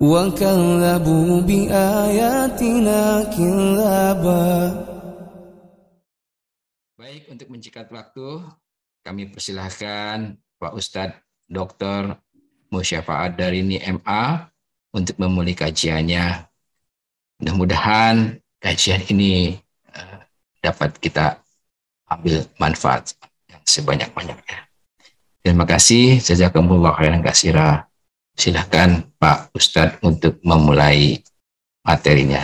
وكذبوا بآياتنا كذابا Baik, untuk mencikat waktu, kami persilahkan Pak Ustadz Dr. Musyafaat dari ini MA untuk memulai kajiannya. Mudah-mudahan kajian ini uh, dapat kita ambil manfaat yang sebanyak-banyaknya. Terima kasih. Jazakumullah khairan kasirah. Silahkan Pak Ustadz untuk memulai materinya.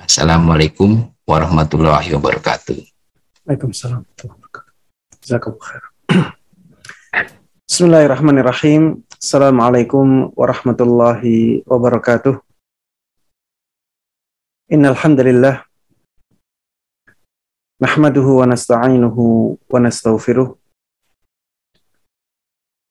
Assalamualaikum warahmatullahi wabarakatuh. Waalaikumsalam Bismillahirrahmanirrahim. Assalamualaikum warahmatullahi wabarakatuh. Innal hamdalillah nahmaduhu wa nasta'inuhu wa nastaghfiruh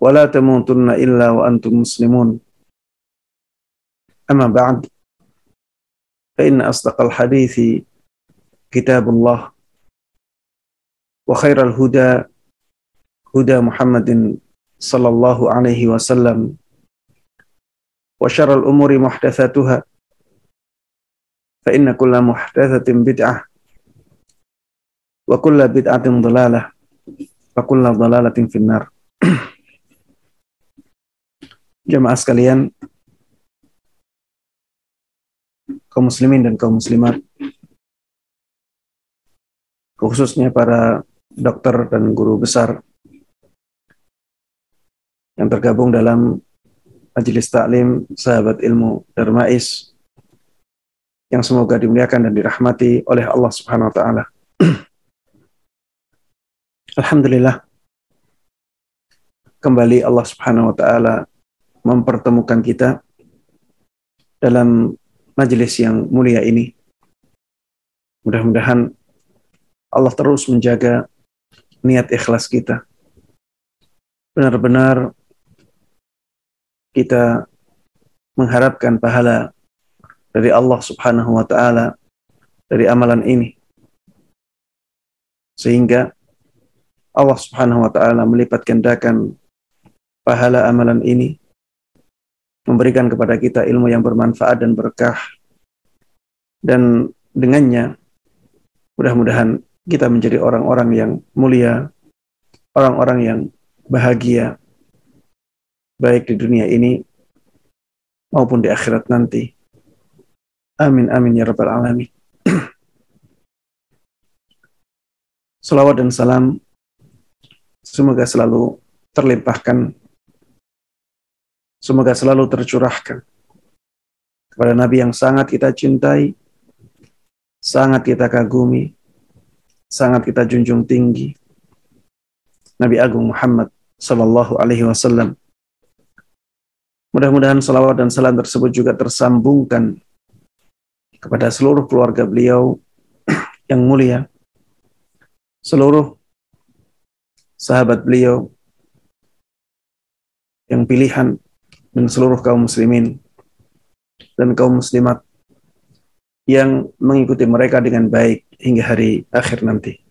ولا تموتن إلا وأنتم مسلمون. أما بعد فإن أصدق الحديث كتاب الله وخير الهدى هدى محمد صلى الله عليه وسلم وشر الأمور محدثاتها فإن كل محدثة بدعة وكل بدعة ضلالة وكل ضلالة في النار. jemaah sekalian, kaum muslimin dan kaum muslimat, khususnya para dokter dan guru besar yang tergabung dalam majelis taklim sahabat ilmu Darmais yang semoga dimuliakan dan dirahmati oleh Allah Subhanahu wa taala. Alhamdulillah kembali Allah Subhanahu wa taala mempertemukan kita dalam majelis yang mulia ini. Mudah-mudahan Allah terus menjaga niat ikhlas kita. Benar-benar kita mengharapkan pahala dari Allah Subhanahu wa taala dari amalan ini. Sehingga Allah Subhanahu wa taala melipat gandakan pahala amalan ini memberikan kepada kita ilmu yang bermanfaat dan berkah. Dan dengannya, mudah-mudahan kita menjadi orang-orang yang mulia, orang-orang yang bahagia, baik di dunia ini maupun di akhirat nanti. Amin, amin, ya Rabbal Alamin. Salawat dan salam semoga selalu terlimpahkan Semoga selalu tercurahkan kepada Nabi yang sangat kita cintai, sangat kita kagumi, sangat kita junjung tinggi. Nabi Agung Muhammad Sallallahu Alaihi Wasallam. Mudah-mudahan salawat dan salam tersebut juga tersambungkan kepada seluruh keluarga beliau yang mulia, seluruh sahabat beliau yang pilihan dan seluruh kaum muslimin dan kaum muslimat yang mengikuti mereka dengan baik hingga hari akhir nanti.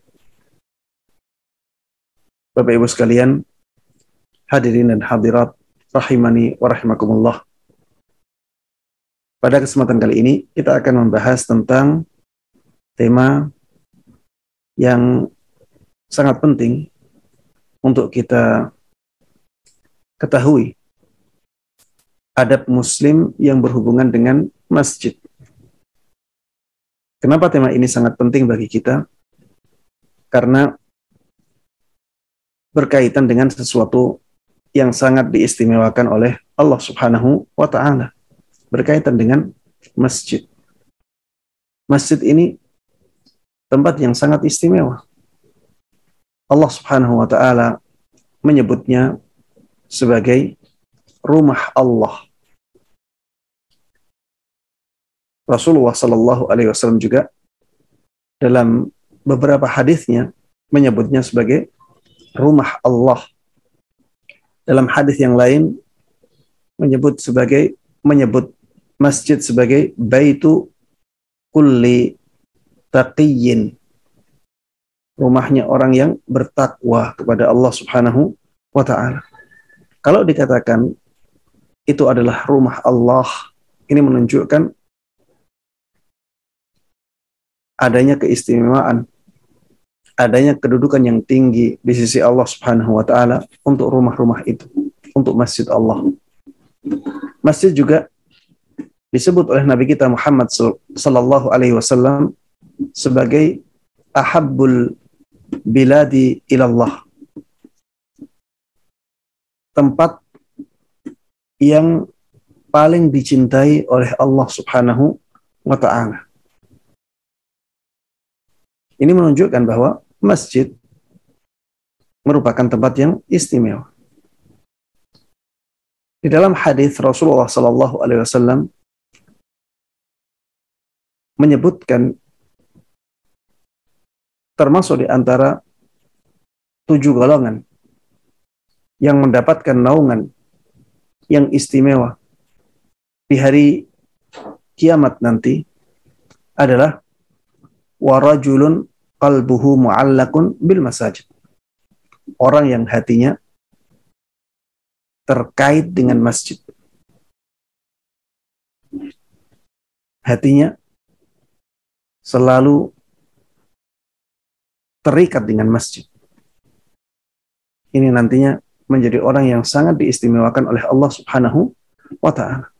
Bapak Ibu sekalian, hadirin dan hadirat rahimani wa rahimakumullah. Pada kesempatan kali ini kita akan membahas tentang tema yang sangat penting untuk kita ketahui adab muslim yang berhubungan dengan masjid. Kenapa tema ini sangat penting bagi kita? Karena berkaitan dengan sesuatu yang sangat diistimewakan oleh Allah Subhanahu wa taala berkaitan dengan masjid. Masjid ini tempat yang sangat istimewa. Allah Subhanahu wa taala menyebutnya sebagai rumah Allah. Rasulullah Shallallahu Alaihi Wasallam juga dalam beberapa hadisnya menyebutnya sebagai rumah Allah. Dalam hadis yang lain menyebut sebagai menyebut masjid sebagai baitu kulli taqiyyin. Rumahnya orang yang bertakwa kepada Allah Subhanahu wa taala. Kalau dikatakan itu adalah rumah Allah, ini menunjukkan adanya keistimewaan, adanya kedudukan yang tinggi di sisi Allah Subhanahu wa taala untuk rumah-rumah itu, untuk masjid Allah. Masjid juga disebut oleh Nabi kita Muhammad sallallahu alaihi wasallam sebagai ahabbul biladi ilallah. Tempat yang paling dicintai oleh Allah Subhanahu wa taala. Ini menunjukkan bahwa masjid merupakan tempat yang istimewa. Di dalam hadis Rasulullah Sallallahu Alaihi Wasallam menyebutkan termasuk di antara tujuh golongan yang mendapatkan naungan yang istimewa di hari kiamat nanti adalah warajulun qalbuhu mu'allakun bil masajid. Orang yang hatinya terkait dengan masjid. Hatinya selalu terikat dengan masjid. Ini nantinya menjadi orang yang sangat diistimewakan oleh Allah Subhanahu wa taala.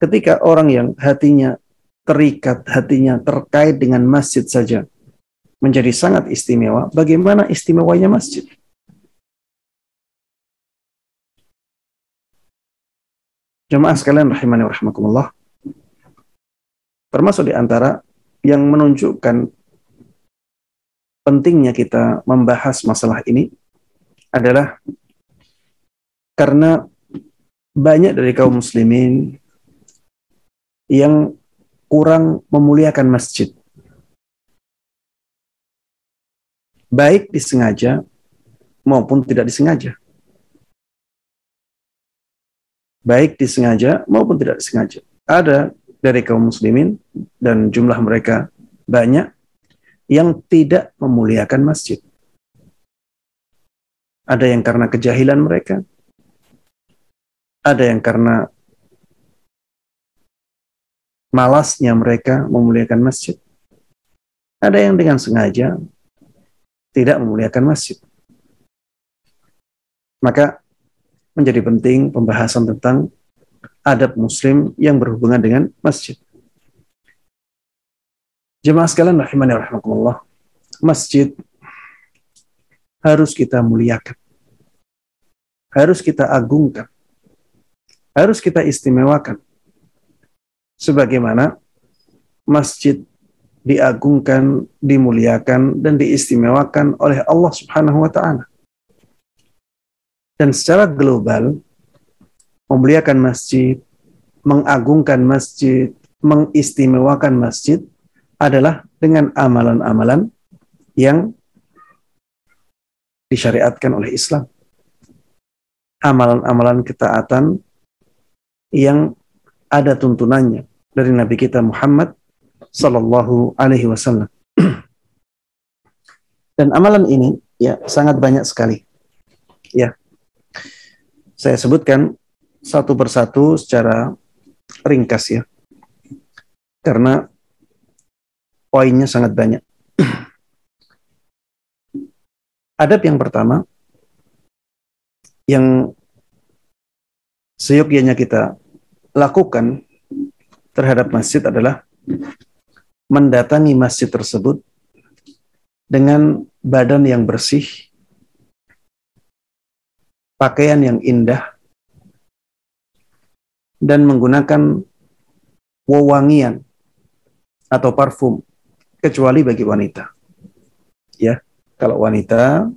Ketika orang yang hatinya terikat hatinya terkait dengan masjid saja menjadi sangat istimewa, bagaimana istimewanya masjid? Jemaah sekalian rahimani rahimakumullah. Termasuk di antara yang menunjukkan pentingnya kita membahas masalah ini adalah karena banyak dari kaum muslimin yang kurang memuliakan masjid. Baik disengaja maupun tidak disengaja. Baik disengaja maupun tidak disengaja. Ada dari kaum muslimin dan jumlah mereka banyak yang tidak memuliakan masjid. Ada yang karena kejahilan mereka, ada yang karena malasnya mereka memuliakan masjid. Ada yang dengan sengaja tidak memuliakan masjid. Maka menjadi penting pembahasan tentang adab muslim yang berhubungan dengan masjid. Jemaah sekalian rahimani rahimakumullah. Masjid harus kita muliakan. Harus kita agungkan. Harus kita istimewakan sebagaimana masjid diagungkan, dimuliakan, dan diistimewakan oleh Allah Subhanahu wa Ta'ala. Dan secara global, memuliakan masjid, mengagungkan masjid, mengistimewakan masjid adalah dengan amalan-amalan yang disyariatkan oleh Islam. Amalan-amalan ketaatan yang ada tuntunannya dari Nabi kita Muhammad Sallallahu Alaihi Wasallam. Dan amalan ini ya sangat banyak sekali. Ya, saya sebutkan satu persatu secara ringkas ya, karena poinnya sangat banyak. Adab yang pertama yang seyogyanya kita lakukan terhadap masjid adalah mendatangi masjid tersebut dengan badan yang bersih, pakaian yang indah, dan menggunakan wewangian atau parfum kecuali bagi wanita. Ya, kalau wanita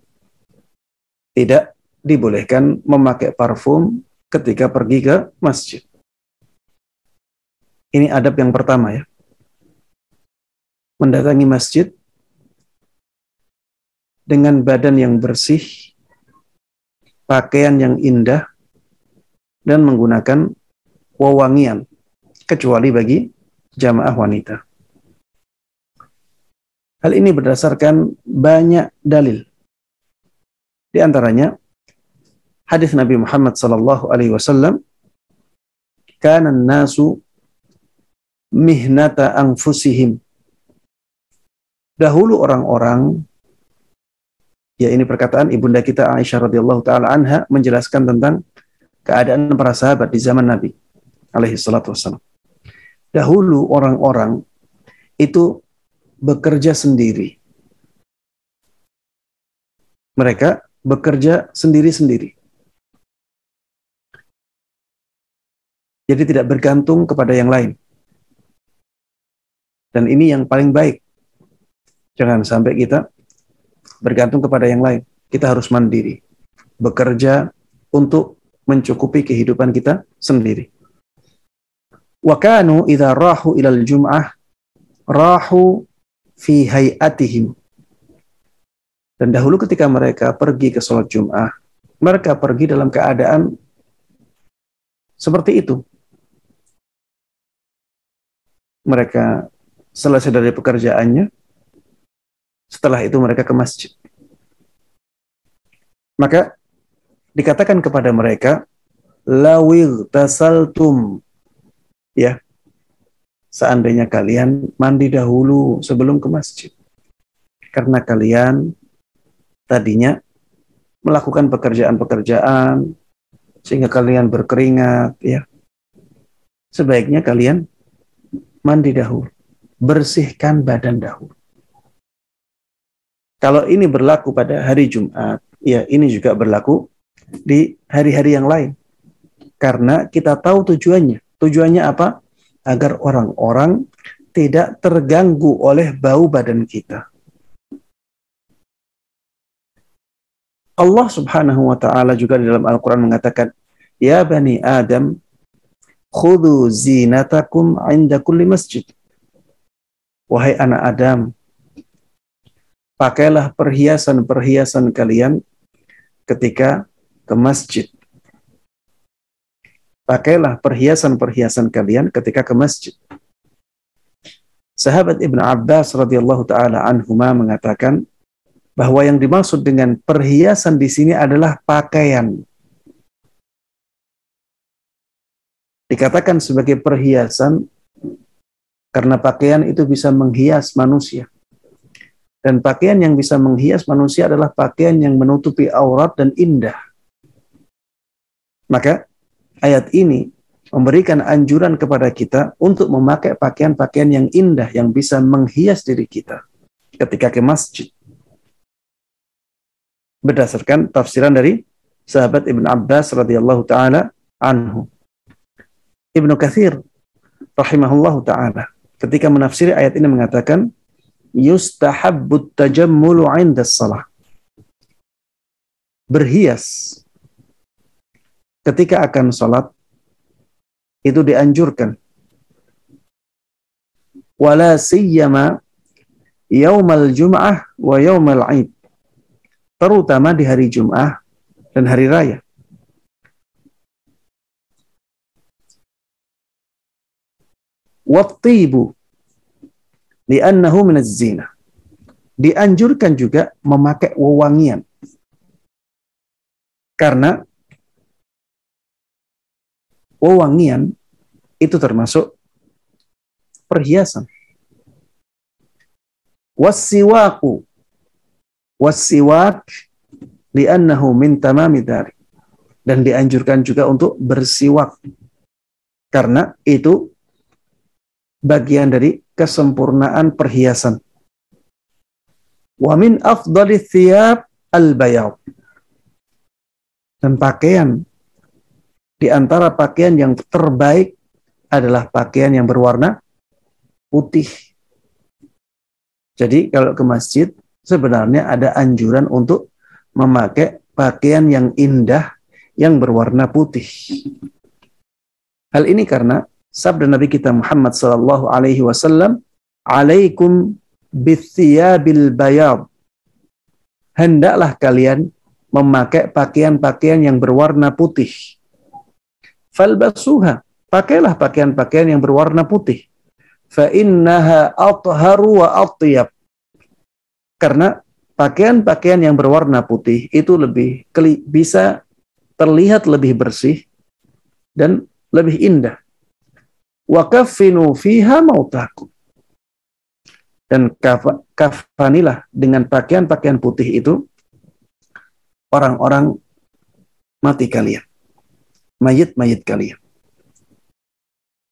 tidak dibolehkan memakai parfum ketika pergi ke masjid. Ini adab yang pertama ya. Mendatangi masjid dengan badan yang bersih, pakaian yang indah, dan menggunakan wewangian, kecuali bagi jamaah wanita. Hal ini berdasarkan banyak dalil. Di antaranya hadis Nabi Muhammad sallallahu alaihi wasallam, "Kana nasu mihnata anfusihim. Dahulu orang-orang ya ini perkataan ibunda kita Aisyah radhiyallahu taala anha menjelaskan tentang keadaan para sahabat di zaman Nabi alaihi salatu wassalam. Dahulu orang-orang itu bekerja sendiri. Mereka bekerja sendiri-sendiri. Jadi tidak bergantung kepada yang lain. Dan ini yang paling baik. Jangan sampai kita bergantung kepada yang lain. Kita harus mandiri. Bekerja untuk mencukupi kehidupan kita sendiri. Wa kanu idza rahu ilal jum'ah rahu fi hayatihim. Dan dahulu ketika mereka pergi ke sholat Jum'ah, mereka pergi dalam keadaan seperti itu. Mereka selesai dari pekerjaannya, setelah itu mereka ke masjid. Maka dikatakan kepada mereka, lawir tasaltum, ya, seandainya kalian mandi dahulu sebelum ke masjid. Karena kalian tadinya melakukan pekerjaan-pekerjaan sehingga kalian berkeringat ya. Sebaiknya kalian mandi dahulu bersihkan badan dahulu. Kalau ini berlaku pada hari Jumat, ya ini juga berlaku di hari-hari yang lain. Karena kita tahu tujuannya. Tujuannya apa? Agar orang-orang tidak terganggu oleh bau badan kita. Allah Subhanahu wa taala juga di dalam Al-Qur'an mengatakan, "Ya bani Adam, khudhu zinatakum 'inda kulli masjid." Wahai anak Adam, pakailah perhiasan-perhiasan kalian ketika ke masjid. Pakailah perhiasan-perhiasan kalian ketika ke masjid. Sahabat Ibn Abbas radhiyallahu taala anhuma mengatakan bahwa yang dimaksud dengan perhiasan di sini adalah pakaian. Dikatakan sebagai perhiasan karena pakaian itu bisa menghias manusia. Dan pakaian yang bisa menghias manusia adalah pakaian yang menutupi aurat dan indah. Maka ayat ini memberikan anjuran kepada kita untuk memakai pakaian-pakaian yang indah yang bisa menghias diri kita ketika ke masjid. Berdasarkan tafsiran dari sahabat Ibn Abbas radhiyallahu taala anhu. Ibnu Kathir rahimahullahu taala ketika menafsiri ayat ini mengatakan yustahabbut tajammulu 'inda salah. Berhias ketika akan salat itu dianjurkan. Wala siyyama yaumal jum'ah wa yaumal 'id. Terutama di hari Jum'ah dan hari raya. Wattibu li'annahu minaz zina. Dianjurkan juga memakai wewangian. Karena wewangian itu termasuk perhiasan. Wassiwaku. Wassiwak li'annahu min tamami dari. dan dianjurkan juga untuk bersiwak karena itu bagian dari kesempurnaan perhiasan. Wa min afdali thiyab al-bayad. Dan pakaian di antara pakaian yang terbaik adalah pakaian yang berwarna putih. Jadi kalau ke masjid sebenarnya ada anjuran untuk memakai pakaian yang indah yang berwarna putih. Hal ini karena sabda Nabi kita Muhammad sallallahu alaihi wasallam, "Alaikum bithiyabil bayad." Hendaklah kalian memakai pakaian-pakaian yang berwarna putih. Falbasuha, pakailah pakaian-pakaian yang berwarna putih. Fa innaha atharu wa atyab. Karena pakaian-pakaian yang berwarna putih itu lebih bisa terlihat lebih bersih dan lebih indah. Wa kaffinu fiha mautakum. Dan kafanilah dengan pakaian-pakaian putih itu orang-orang mati kalian. Mayit-mayit kalian.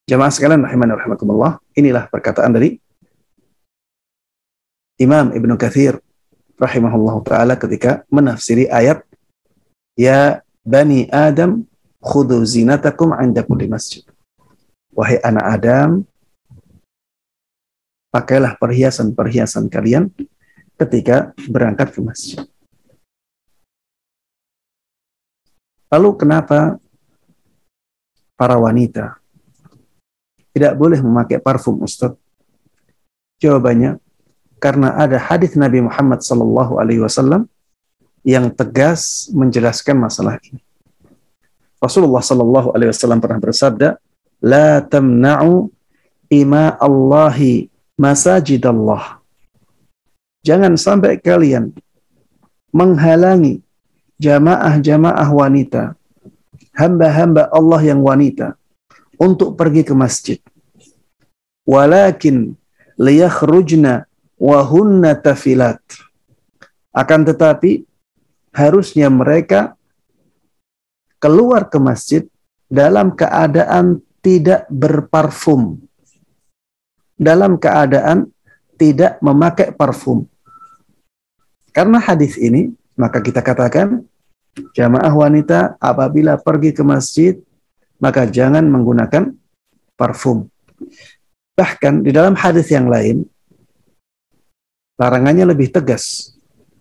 Jamaah sekalian rahimani rahimakumullah, inilah perkataan dari Imam Ibnu Kathir rahimahullah taala ketika menafsiri ayat ya bani Adam khudu zinatakum 'inda kulli masjid. Wahai anak Adam, pakailah perhiasan-perhiasan kalian ketika berangkat ke masjid. Lalu kenapa para wanita tidak boleh memakai parfum Ustaz? Jawabannya karena ada hadis Nabi Muhammad sallallahu alaihi wasallam yang tegas menjelaskan masalah ini. Rasulullah sallallahu alaihi wasallam pernah bersabda, la tamna'u ima Allahi masajidallah. Jangan sampai kalian menghalangi jamaah-jamaah wanita, hamba-hamba Allah yang wanita untuk pergi ke masjid. Walakin liyakhrujna wa hunna tafilat. Akan tetapi harusnya mereka keluar ke masjid dalam keadaan tidak berparfum. Dalam keadaan tidak memakai parfum. Karena hadis ini, maka kita katakan jamaah wanita apabila pergi ke masjid, maka jangan menggunakan parfum. Bahkan di dalam hadis yang lain, larangannya lebih tegas.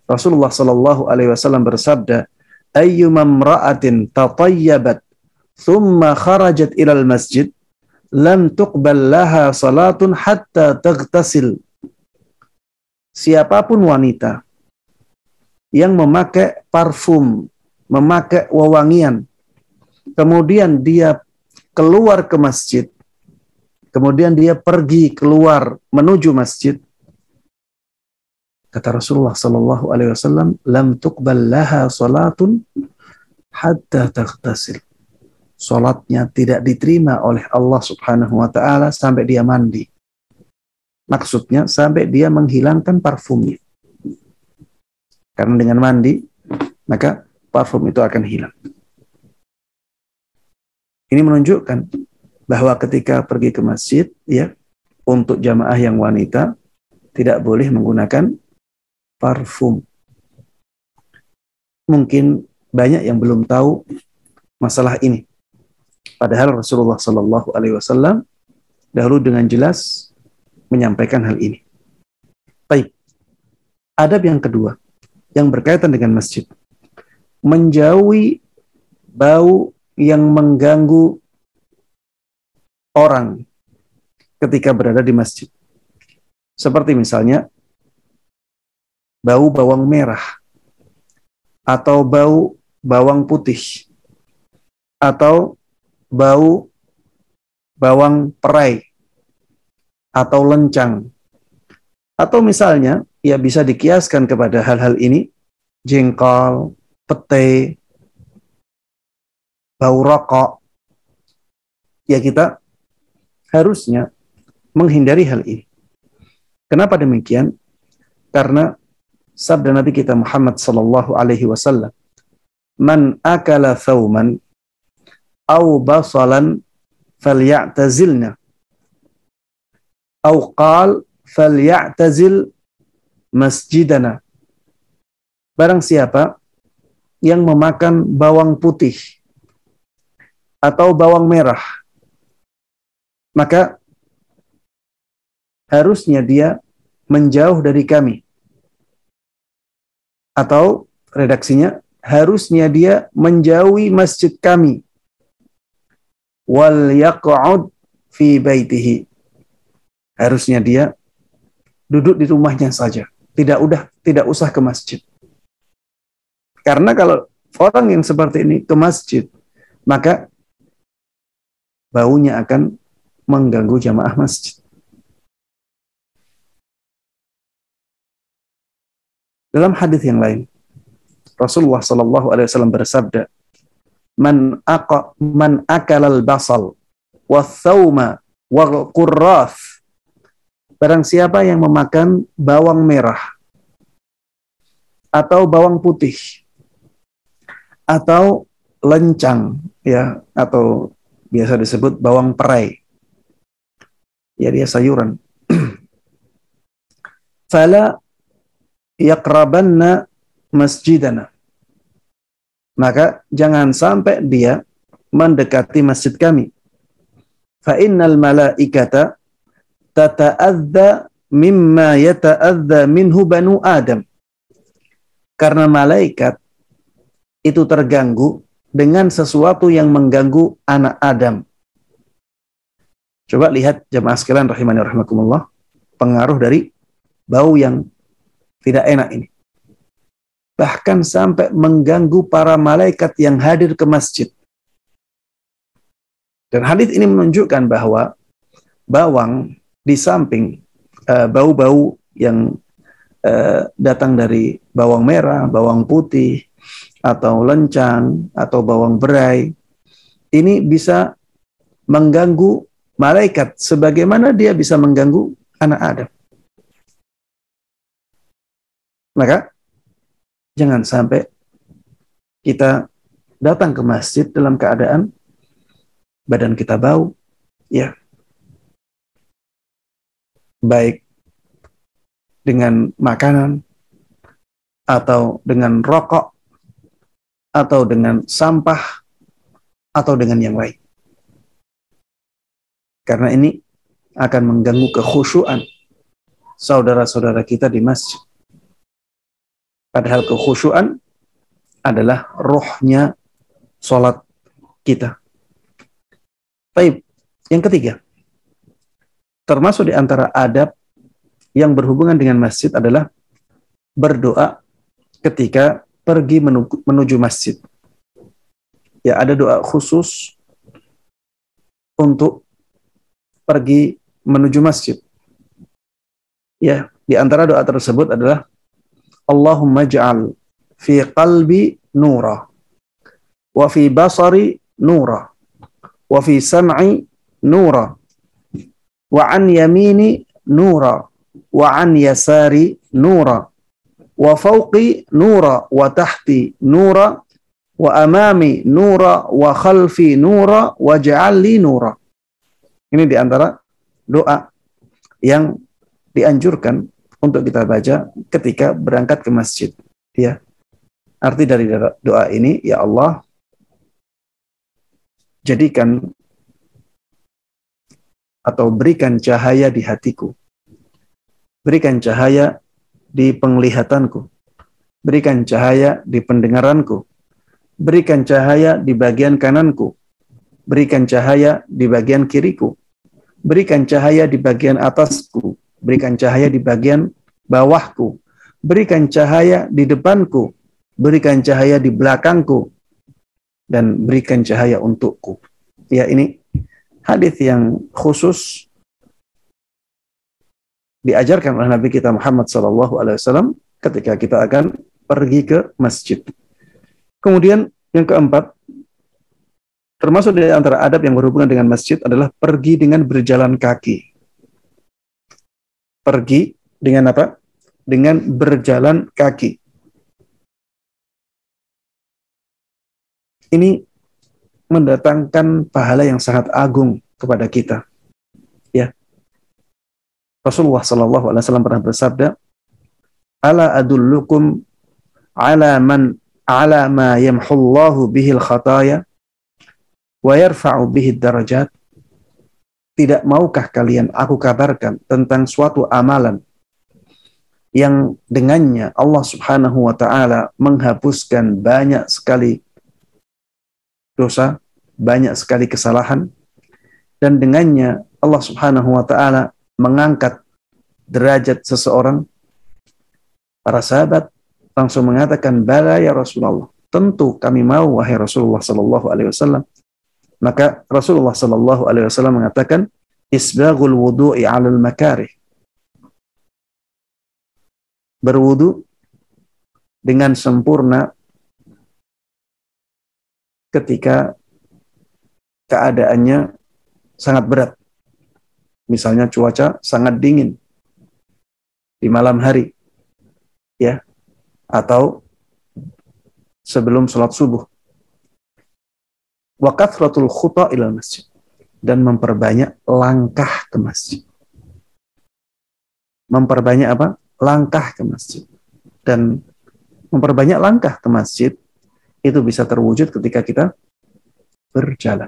Rasulullah Shallallahu Alaihi Wasallam bersabda, "Ayyumam ra'atin tatayyabat thumma kharajat ilal masjid lam tuqbal laha salatun hatta taghtasil. Siapa pun wanita yang memakai parfum, memakai wewangian, kemudian dia keluar ke masjid, kemudian dia pergi keluar menuju masjid, kata Rasulullah Shallallahu Alaihi Wasallam, lam tuqbal laha salatun hatta taghtasil sholatnya tidak diterima oleh Allah Subhanahu wa taala sampai dia mandi. Maksudnya sampai dia menghilangkan parfumnya. Karena dengan mandi maka parfum itu akan hilang. Ini menunjukkan bahwa ketika pergi ke masjid ya untuk jamaah yang wanita tidak boleh menggunakan parfum. Mungkin banyak yang belum tahu masalah ini. Padahal Rasulullah Shallallahu Alaihi Wasallam dahulu dengan jelas menyampaikan hal ini. Baik, adab yang kedua yang berkaitan dengan masjid, menjauhi bau yang mengganggu orang ketika berada di masjid. Seperti misalnya bau bawang merah atau bau bawang putih atau bau bawang perai atau lencang. Atau misalnya, ya bisa dikiaskan kepada hal-hal ini, jengkol, pete, bau rokok. Ya kita harusnya menghindari hal ini. Kenapa demikian? Karena sabda Nabi kita Muhammad sallallahu alaihi wasallam man akala thawman au basalan falyatazilna. Au qal falyatazil masjidana. Barang siapa yang memakan bawang putih atau bawang merah maka harusnya dia menjauh dari kami. Atau redaksinya harusnya dia menjauhi masjid kami wal yaq'ud fi baitihi. Harusnya dia duduk di rumahnya saja. Tidak udah tidak usah ke masjid. Karena kalau orang yang seperti ini ke masjid maka baunya akan mengganggu jamaah masjid. Dalam hadis yang lain Rasulullah Shallallahu Alaihi Wasallam bersabda, "Man aqa man akalal basal wa thawma wa qurrath." Barang siapa yang memakan bawang merah atau bawang putih atau lencang ya atau biasa disebut bawang perai. Ya dia sayuran. Fala yaqrabanna masjidana. Maka jangan sampai dia mendekati masjid kami. Fa innal malaikata tata'adza mimma yata'adza minhu banu Adam. Karena malaikat itu terganggu dengan sesuatu yang mengganggu anak Adam. Coba lihat jemaah sekalian rahimani rahimakumullah, pengaruh dari bau yang tidak enak ini bahkan sampai mengganggu para malaikat yang hadir ke masjid. Dan hadis ini menunjukkan bahwa bawang di samping eh, bau-bau uh, yang uh, datang dari bawang merah, bawang putih, atau lencang, atau bawang berai, ini bisa mengganggu malaikat sebagaimana dia bisa mengganggu anak Adam. Maka Jangan sampai kita datang ke masjid dalam keadaan badan kita bau, ya. Baik dengan makanan atau dengan rokok atau dengan sampah atau dengan yang lain. Karena ini akan mengganggu kekhusyuan saudara-saudara kita di masjid. Padahal kekhusyuan adalah rohnya sholat kita. Baik, yang ketiga, termasuk di antara adab yang berhubungan dengan masjid adalah berdoa ketika pergi menuju masjid. Ya, ada doa khusus untuk pergi menuju masjid. Ya, di antara doa tersebut adalah Allahumma ja'al fi qalbi nura wa fi basari nura wa fi sam'i nura wa an yamini nura wa an yasari nura wa fawqi nura wa tahti nura wa amami nura wa khalfi nura wa ja'alli nura. Ini di antara doa yang dianjurkan untuk kita baca ketika berangkat ke masjid. Ya. Arti dari doa ini, ya Allah, jadikan atau berikan cahaya di hatiku. Berikan cahaya di penglihatanku. Berikan cahaya di pendengaranku. Berikan cahaya di bagian kananku. Berikan cahaya di bagian kiriku. Berikan cahaya di bagian atasku berikan cahaya di bagian bawahku, berikan cahaya di depanku, berikan cahaya di belakangku, dan berikan cahaya untukku. Ya ini hadis yang khusus diajarkan oleh Nabi kita Muhammad SAW ketika kita akan pergi ke masjid. Kemudian yang keempat, termasuk di antara adab yang berhubungan dengan masjid adalah pergi dengan berjalan kaki pergi dengan apa? Dengan berjalan kaki. ini mendatangkan pahala yang sangat agung kepada kita. Ya. Rasulullah Shallallahu alaihi wasallam pernah bersabda, "Ala adullukum ala man ala ma yamhullahu bihil khataya wa yarfa'u bihi darajat?" Tidak maukah kalian aku kabarkan tentang suatu amalan yang dengannya Allah Subhanahu wa taala menghapuskan banyak sekali dosa, banyak sekali kesalahan dan dengannya Allah Subhanahu wa taala mengangkat derajat seseorang. Para sahabat langsung mengatakan, "Bala ya Rasulullah." Tentu kami mau wahai Rasulullah sallallahu alaihi wasallam. Maka Rasulullah sallallahu alaihi wasallam mengatakan, "Isbaghul wudu'i 'alal makarih." berwudu dengan sempurna ketika keadaannya sangat berat. Misalnya cuaca sangat dingin di malam hari, ya, atau sebelum sholat subuh. Wa kathratul khuta ilal masjid dan memperbanyak langkah ke masjid. Memperbanyak apa? langkah ke masjid. Dan memperbanyak langkah ke masjid itu bisa terwujud ketika kita berjalan.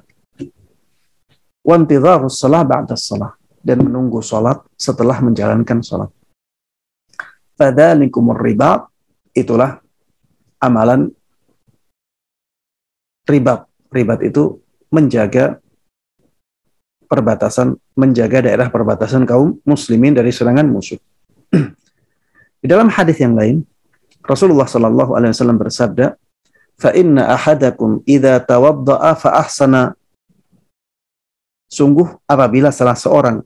Wantidharus salah ba'da salah dan menunggu sholat setelah menjalankan sholat. Fadhalikumur ribat itulah amalan ribat. Ribat itu menjaga perbatasan, menjaga daerah perbatasan kaum muslimin dari serangan musuh. Di dalam hadis yang lain, Rasulullah Shallallahu Alaihi Wasallam bersabda, "Fa inna ahadakum idza tawadda'a fa ahsana." Sungguh apabila salah seorang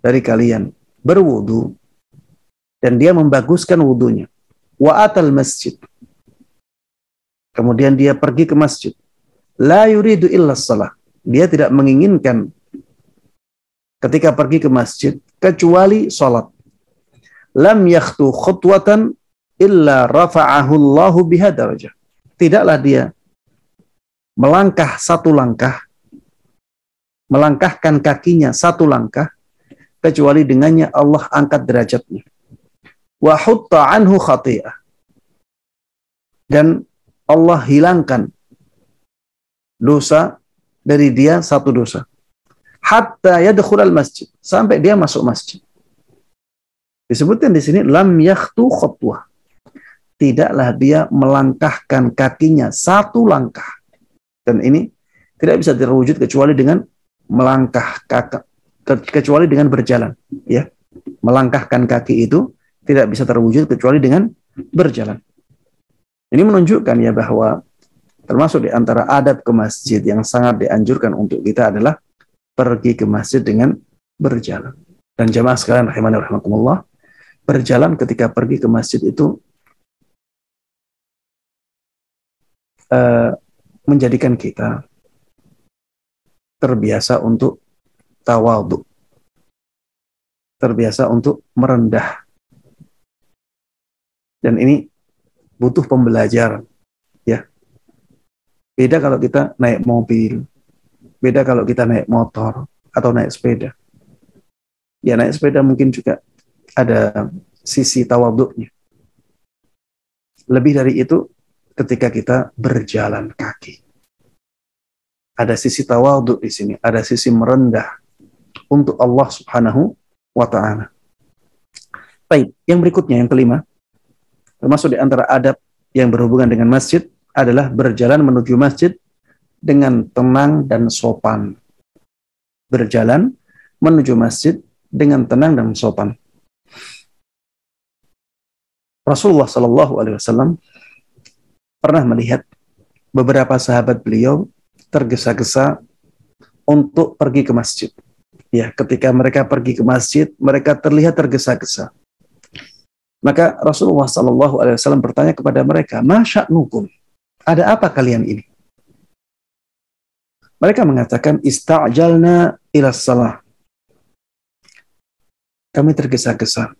dari kalian berwudu dan dia membaguskan wudunya, wa atal masjid. Kemudian dia pergi ke masjid. La yuridu illa salah. Dia tidak menginginkan ketika pergi ke masjid kecuali salat lam yakhtu khutwatan illa rafa'ahu Allahu biha darajah. Tidaklah dia melangkah satu langkah, melangkahkan kakinya satu langkah, kecuali dengannya Allah angkat derajatnya. Wa hutta anhu khati'ah. Dan Allah hilangkan dosa dari dia satu dosa. Hatta yadkhul masjid. Sampai dia masuk masjid. Disebutkan di sini lam yakhtu khutwah. Tidaklah dia melangkahkan kakinya satu langkah. Dan ini tidak bisa terwujud kecuali dengan melangkah kakak kecuali dengan berjalan, ya. Melangkahkan kaki itu tidak bisa terwujud kecuali dengan berjalan. Ini menunjukkan ya bahwa termasuk di antara adab ke masjid yang sangat dianjurkan untuk kita adalah pergi ke masjid dengan berjalan. Dan jamaah sekalian rahimani rahimakumullah, berjalan ketika pergi ke masjid itu uh, menjadikan kita terbiasa untuk tawadu, terbiasa untuk merendah. Dan ini butuh pembelajaran. Beda kalau kita naik mobil, beda kalau kita naik motor atau naik sepeda. Ya naik sepeda mungkin juga ada sisi tawaduknya. Lebih dari itu, ketika kita berjalan kaki. Ada sisi tawaduk di sini, ada sisi merendah untuk Allah Subhanahu wa taala. Baik, yang berikutnya yang kelima, termasuk di antara adab yang berhubungan dengan masjid adalah berjalan menuju masjid dengan tenang dan sopan. Berjalan menuju masjid dengan tenang dan sopan. Rasulullah Shallallahu Alaihi Wasallam pernah melihat beberapa sahabat beliau tergesa-gesa untuk pergi ke masjid. Ya, ketika mereka pergi ke masjid, mereka terlihat tergesa-gesa. Maka Rasulullah Shallallahu Alaihi Wasallam bertanya kepada mereka, Masya nukum, ada apa kalian ini? Mereka mengatakan, Ista'jalna ila salah. Kami tergesa-gesa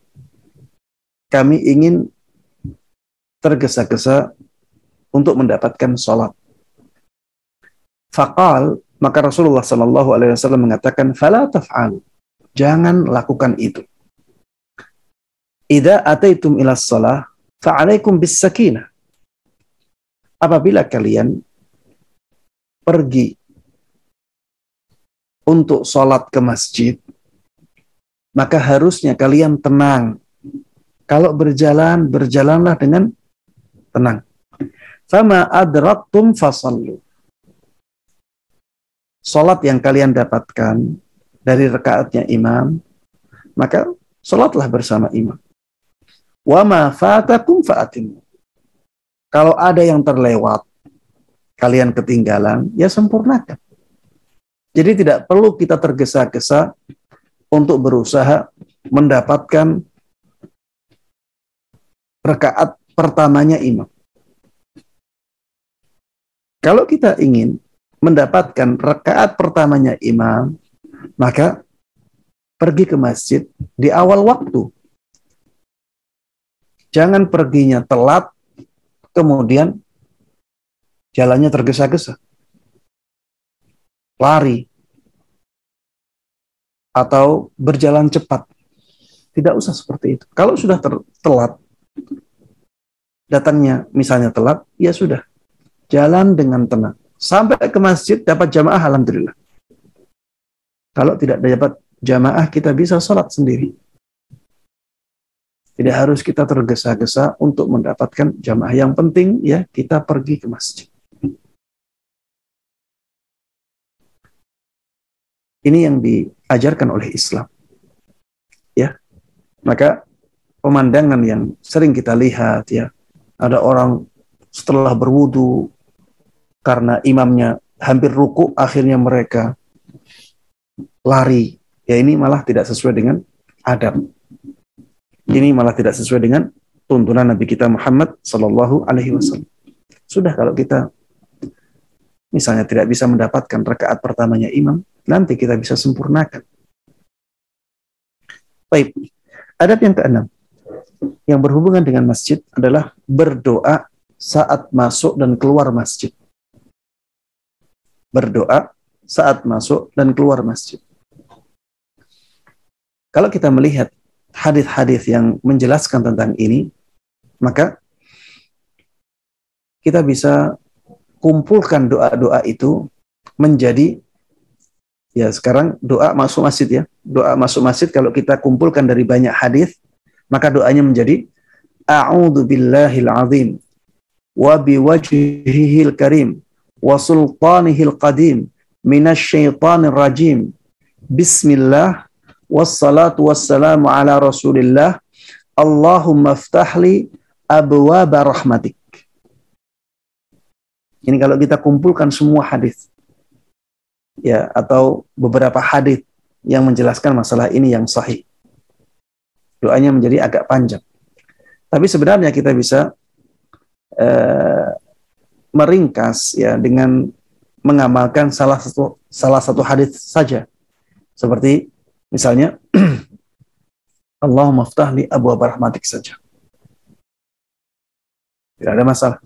kami ingin tergesa-gesa untuk mendapatkan sholat. Faqal maka Rasulullah Shallallahu Alaihi Wasallam mengatakan, "Fala taf'al." Jangan lakukan itu. Ida ataitum ila salah, fa'alaikum bis sakinah. Apabila kalian pergi untuk sholat ke masjid, maka harusnya kalian tenang. Kalau berjalan, berjalanlah dengan tenang. Sama adraktum fasallu sholat yang kalian dapatkan dari rekaatnya imam, maka sholatlah bersama imam. Wa ma fatakum fa'atimu. Kalau ada yang terlewat, kalian ketinggalan, ya sempurnakan. Jadi tidak perlu kita tergesa-gesa untuk berusaha mendapatkan rekaat pertamanya imam. Kalau kita ingin mendapatkan rakaat pertamanya imam, maka pergi ke masjid di awal waktu. Jangan perginya telat, kemudian jalannya tergesa-gesa. Lari. Atau berjalan cepat. Tidak usah seperti itu. Kalau sudah telat, datangnya misalnya telat, ya sudah. Jalan dengan tenang sampai ke masjid dapat jamaah alhamdulillah. Kalau tidak dapat jamaah kita bisa sholat sendiri. Tidak harus kita tergesa-gesa untuk mendapatkan jamaah. Yang penting ya kita pergi ke masjid. Ini yang diajarkan oleh Islam. Ya. Maka pemandangan yang sering kita lihat ya, ada orang setelah berwudu karena imamnya hampir ruku, akhirnya mereka lari. Ya ini malah tidak sesuai dengan adab. Ini malah tidak sesuai dengan tuntunan Nabi kita Muhammad Sallallahu Alaihi Wasallam. Sudah kalau kita misalnya tidak bisa mendapatkan rakaat pertamanya imam, nanti kita bisa sempurnakan. Baik, adab yang keenam yang berhubungan dengan masjid adalah berdoa saat masuk dan keluar masjid berdoa saat masuk dan keluar masjid. Kalau kita melihat hadis-hadis yang menjelaskan tentang ini, maka kita bisa kumpulkan doa-doa itu menjadi ya sekarang doa masuk masjid ya. Doa masuk masjid kalau kita kumpulkan dari banyak hadis, maka doanya menjadi a'udzu billahil azim wa biwajhihil karim wa sultanihil qadim minasyaitonir rajim. Bismillah wassalatu wassalamu ala Rasulillah. Allahumma ftahli abwaba rahmatik. Ini kalau kita kumpulkan semua hadis ya atau beberapa hadis yang menjelaskan masalah ini yang sahih. Doanya menjadi agak panjang. Tapi sebenarnya kita bisa uh, meringkas ya dengan mengamalkan salah satu salah satu hadis saja. Seperti misalnya Allahumma ftah abu rahmatik saja. Tidak ada masalah.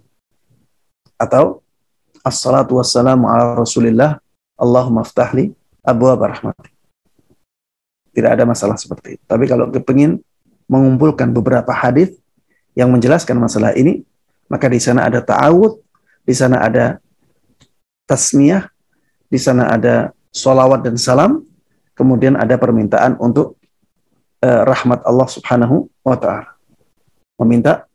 Atau Assalatu wassalamu ala rasulillah Allahumma ftah abu rahmatik. Tidak ada masalah seperti itu. Tapi kalau kepingin mengumpulkan beberapa hadis yang menjelaskan masalah ini, maka di sana ada ta'awud di sana ada tasmiyah, di sana ada solawat dan salam, kemudian ada permintaan untuk uh, rahmat Allah Subhanahu wa taala. Meminta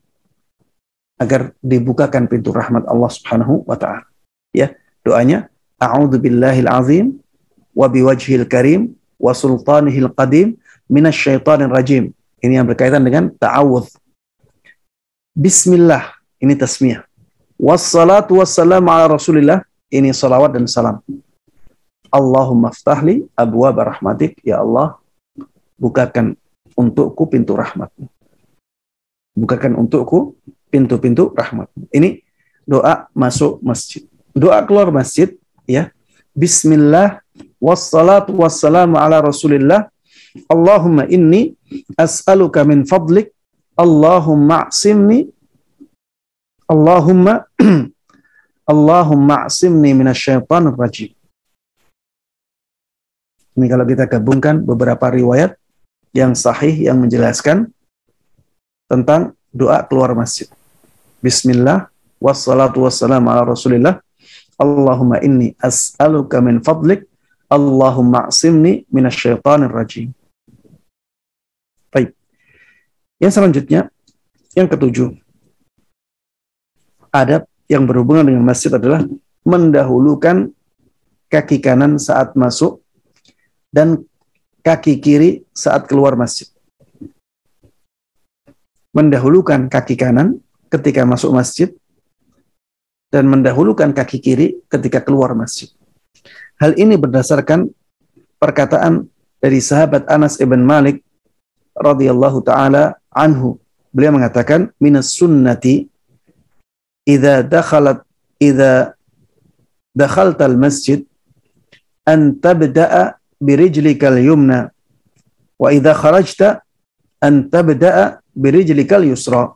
agar dibukakan pintu rahmat Allah Subhanahu wa taala. Ya, doanya a'udzu billahil azim wa biwajhil karim wa sultanihil qadim minasyaitonir rajim. Ini yang berkaitan dengan ta'awudz. Bismillah, ini tasmiyah. Wassalatu wassalamu ala rasulillah. Ini salawat dan salam. Allahumma ftahli abwa rahmatik. Ya Allah, bukakan untukku pintu rahmatmu. Bukakan untukku pintu-pintu rahmatmu. Ini doa masuk masjid. Doa keluar masjid, ya. Bismillah, wassalatu wassalamu ala rasulillah. Allahumma inni as'aluka min fadlik. Allahumma asimni Allahumma Allahumma asimni minasyaitonir rajim. Ini kalau kita gabungkan beberapa riwayat yang sahih yang menjelaskan tentang doa keluar masjid. Bismillah wassalatu wassalamu ala Rasulillah. Allahumma inni as'aluka min fadlik. Allahumma asimni minasyaitonir rajim. Baik. Yang selanjutnya, yang ketujuh. Adab yang berhubungan dengan masjid adalah mendahulukan kaki kanan saat masuk dan kaki kiri saat keluar masjid. Mendahulukan kaki kanan ketika masuk masjid dan mendahulukan kaki kiri ketika keluar masjid. Hal ini berdasarkan perkataan dari sahabat Anas ibn Malik radhiyallahu taala anhu. Beliau mengatakan minas sunnati idza dakhalat idza dakhalta al-masjid an tabda'a birijlikal yumna. Wa idza kharajta an tabda'a birijlikal yusra.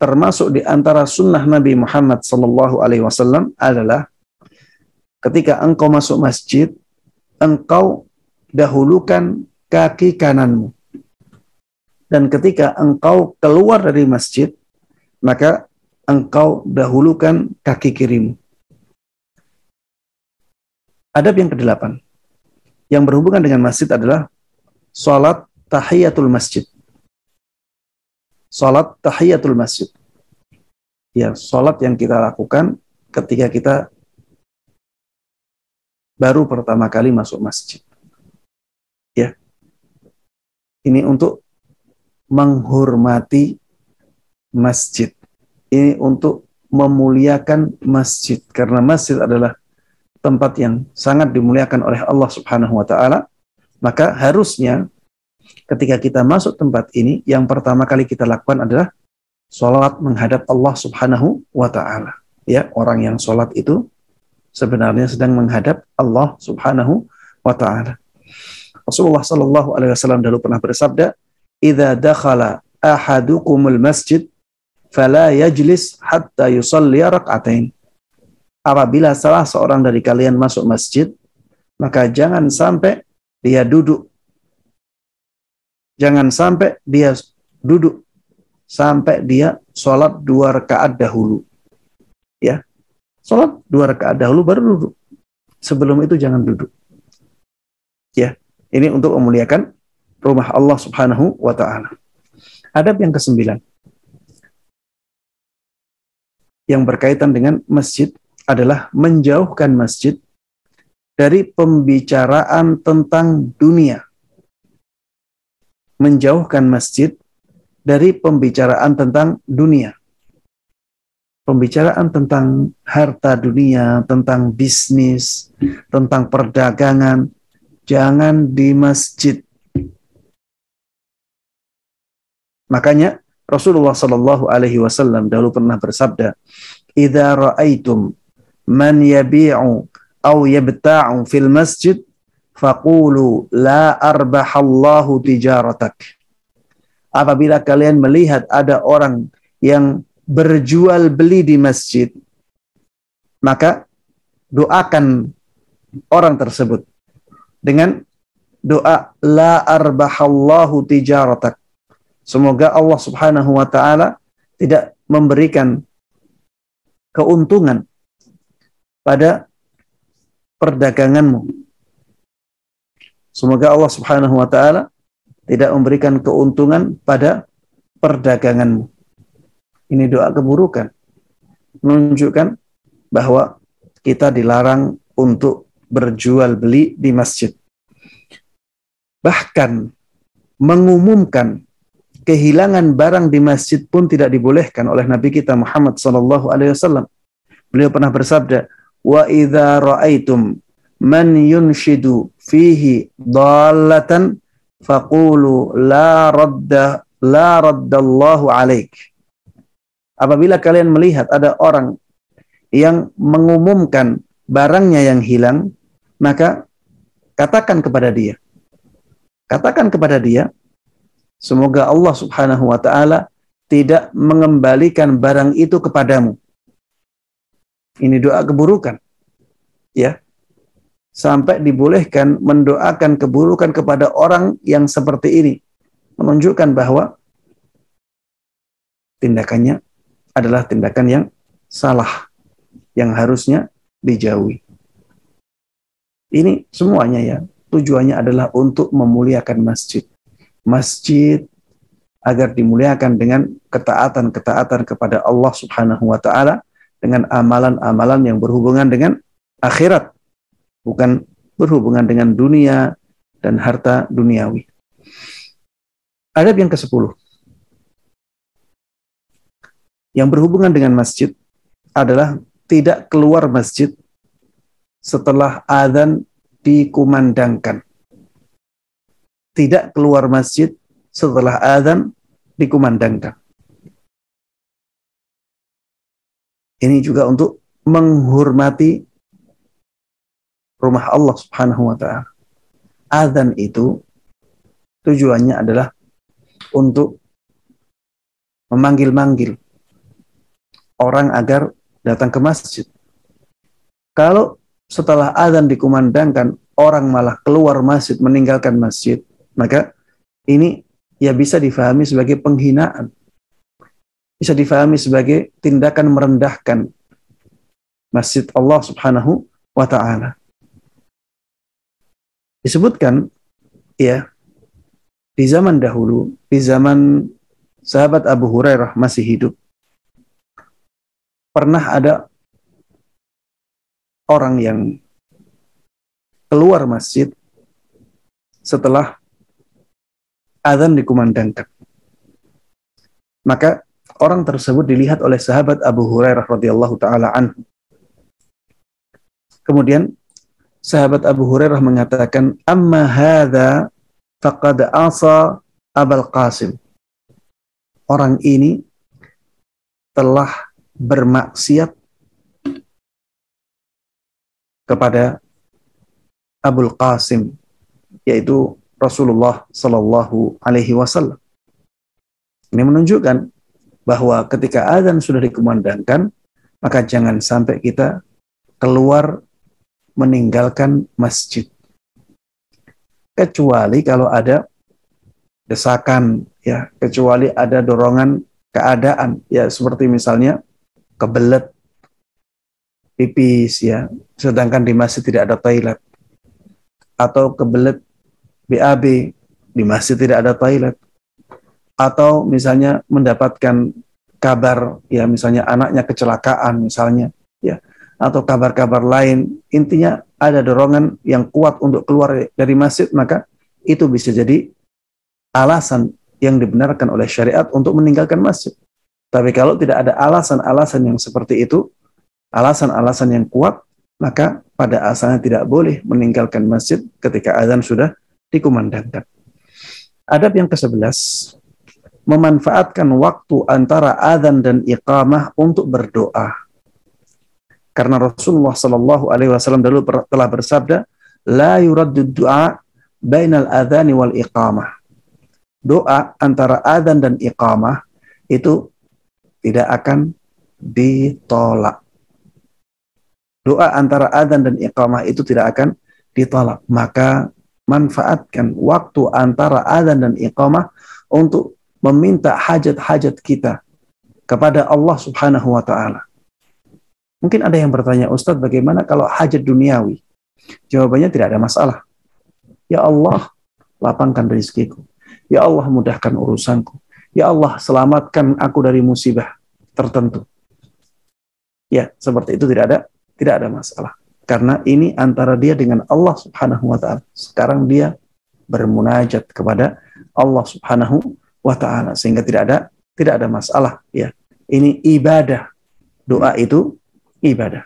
Termasuk di antara sunnah Nabi Muhammad sallallahu alaihi wasallam adalah ketika engkau masuk masjid engkau dahulukan kaki kananmu. Dan ketika engkau keluar dari masjid maka engkau dahulukan kaki kirimu. Adab yang kedelapan, yang berhubungan dengan masjid adalah salat tahiyatul masjid. Salat tahiyatul masjid. Ya, salat yang kita lakukan ketika kita baru pertama kali masuk masjid. Ya. Ini untuk menghormati masjid. Ini untuk memuliakan masjid karena masjid adalah tempat yang sangat dimuliakan oleh Allah Subhanahu wa taala, maka harusnya ketika kita masuk tempat ini yang pertama kali kita lakukan adalah sholat menghadap Allah Subhanahu wa taala. Ya, orang yang sholat itu sebenarnya sedang menghadap Allah Subhanahu wa taala. Rasulullah Shallallahu alaihi wasallam dulu pernah bersabda, "Idza dakhala ahadukumul masjid fala yajlis hatta yusalli rak'atain. Apabila salah seorang dari kalian masuk masjid, maka jangan sampai dia duduk. Jangan sampai dia duduk sampai dia sholat dua rakaat dahulu. Ya, sholat dua rakaat dahulu baru duduk. Sebelum itu jangan duduk. Ya, ini untuk memuliakan rumah Allah Subhanahu wa taala. Adab yang kesembilan yang berkaitan dengan masjid adalah menjauhkan masjid dari pembicaraan tentang dunia. Menjauhkan masjid dari pembicaraan tentang dunia. Pembicaraan tentang harta dunia, tentang bisnis, tentang perdagangan, jangan di masjid. Makanya Rasulullah Shallallahu Alaihi Wasallam dahulu pernah bersabda, "Idza ra'aitum man yabi'u aw yabta'u fil masjid, faqulu la arbahallahu tijaratak." Apabila kalian melihat ada orang yang berjual beli di masjid, maka doakan orang tersebut dengan doa la arbahallahu tijaratak Semoga Allah Subhanahu wa taala tidak memberikan keuntungan pada perdaganganmu. Semoga Allah Subhanahu wa taala tidak memberikan keuntungan pada perdaganganmu. Ini doa keburukan. Menunjukkan bahwa kita dilarang untuk berjual beli di masjid. Bahkan mengumumkan kehilangan barang di masjid pun tidak dibolehkan oleh Nabi kita Muhammad wasallam. Beliau pernah bersabda, "Wa idza ra'aitum man yunshidu fihi dallatan faqulu la radda la raddallahu alaik." Apabila kalian melihat ada orang yang mengumumkan barangnya yang hilang, maka katakan kepada dia. Katakan kepada dia, Semoga Allah Subhanahu wa taala tidak mengembalikan barang itu kepadamu. Ini doa keburukan. Ya. Sampai dibolehkan mendoakan keburukan kepada orang yang seperti ini. Menunjukkan bahwa tindakannya adalah tindakan yang salah. Yang harusnya dijauhi. Ini semuanya ya, tujuannya adalah untuk memuliakan masjid. Masjid agar dimuliakan dengan ketaatan-ketaatan kepada Allah Subhanahu wa taala dengan amalan-amalan yang berhubungan dengan akhirat, bukan berhubungan dengan dunia dan harta duniawi. Adab yang ke-10. Yang berhubungan dengan masjid adalah tidak keluar masjid setelah adzan dikumandangkan. Tidak keluar masjid setelah adzan dikumandangkan. Ini juga untuk menghormati rumah Allah Subhanahu wa taala. Adzan itu tujuannya adalah untuk memanggil-manggil orang agar datang ke masjid. Kalau setelah adzan dikumandangkan orang malah keluar masjid meninggalkan masjid, maka ini ya bisa difahami sebagai penghinaan bisa difahami sebagai tindakan merendahkan Masjid Allah Subhanahu wa taala. Disebutkan ya di zaman dahulu, di zaman sahabat Abu Hurairah masih hidup, pernah ada orang yang keluar masjid setelah azan dikumandangkan. Maka orang tersebut dilihat oleh sahabat Abu Hurairah radhiyallahu taala. Kemudian sahabat Abu Hurairah mengatakan, "Amma hadza faqad asa Abul Qasim." Orang ini telah bermaksiat kepada Abul Qasim yaitu Rasulullah Sallallahu Alaihi Wasallam. Ini menunjukkan bahwa ketika azan sudah dikumandangkan, maka jangan sampai kita keluar meninggalkan masjid. Kecuali kalau ada desakan, ya, kecuali ada dorongan keadaan, ya, seperti misalnya kebelet pipis, ya, sedangkan di masjid tidak ada toilet, atau kebelet BAB di masjid tidak ada toilet, atau misalnya mendapatkan kabar ya misalnya anaknya kecelakaan misalnya ya. Atau kabar-kabar lain. Intinya ada dorongan yang kuat untuk keluar dari masjid maka itu bisa jadi alasan yang dibenarkan oleh syariat untuk meninggalkan masjid. Tapi kalau tidak ada alasan-alasan yang seperti itu alasan-alasan yang kuat maka pada asalnya tidak boleh meninggalkan masjid ketika azan sudah dikumandangkan. Adab yang ke-11 memanfaatkan waktu antara adzan dan iqamah untuk berdoa. Karena Rasulullah Shallallahu Alaihi Wasallam dulu telah bersabda, la yuraddu du'a bainal adzani wal iqamah. Doa antara adzan dan iqamah itu tidak akan ditolak. Doa antara adzan dan iqamah itu tidak akan ditolak. Maka manfaatkan waktu antara adzan dan iqamah untuk meminta hajat-hajat kita kepada Allah Subhanahu wa taala. Mungkin ada yang bertanya, Ustadz bagaimana kalau hajat duniawi? Jawabannya tidak ada masalah. Ya Allah, lapangkan rezekiku. Ya Allah, mudahkan urusanku. Ya Allah, selamatkan aku dari musibah tertentu. Ya, seperti itu tidak ada tidak ada masalah. Karena ini antara dia dengan Allah Subhanahu wa taala. Sekarang dia bermunajat kepada Allah Subhanahu wa taala sehingga tidak ada tidak ada masalah ya. Ini ibadah. Doa itu ibadah.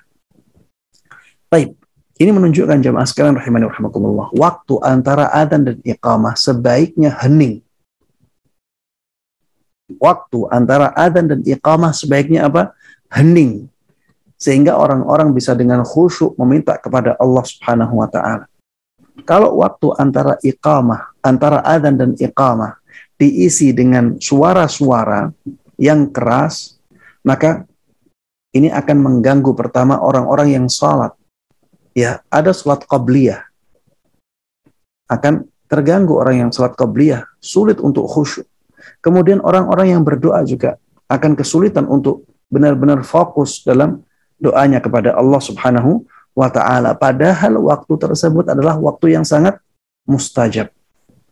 Baik. Ini menunjukkan jamaah sekalian rahimani rahimakumullah. Waktu antara adzan dan iqamah sebaiknya hening. Waktu antara adzan dan iqamah sebaiknya apa? Hening. Sehingga orang-orang bisa dengan khusyuk meminta kepada Allah Subhanahu wa taala. Kalau waktu antara iqamah, antara adzan dan iqamah diisi dengan suara-suara yang keras, maka ini akan mengganggu pertama orang-orang yang sholat. Ya, ada sholat qabliyah. Akan terganggu orang yang sholat qabliyah, sulit untuk khusyuk. Kemudian orang-orang yang berdoa juga akan kesulitan untuk benar-benar fokus dalam doanya kepada Allah Subhanahu wa taala. Padahal waktu tersebut adalah waktu yang sangat mustajab.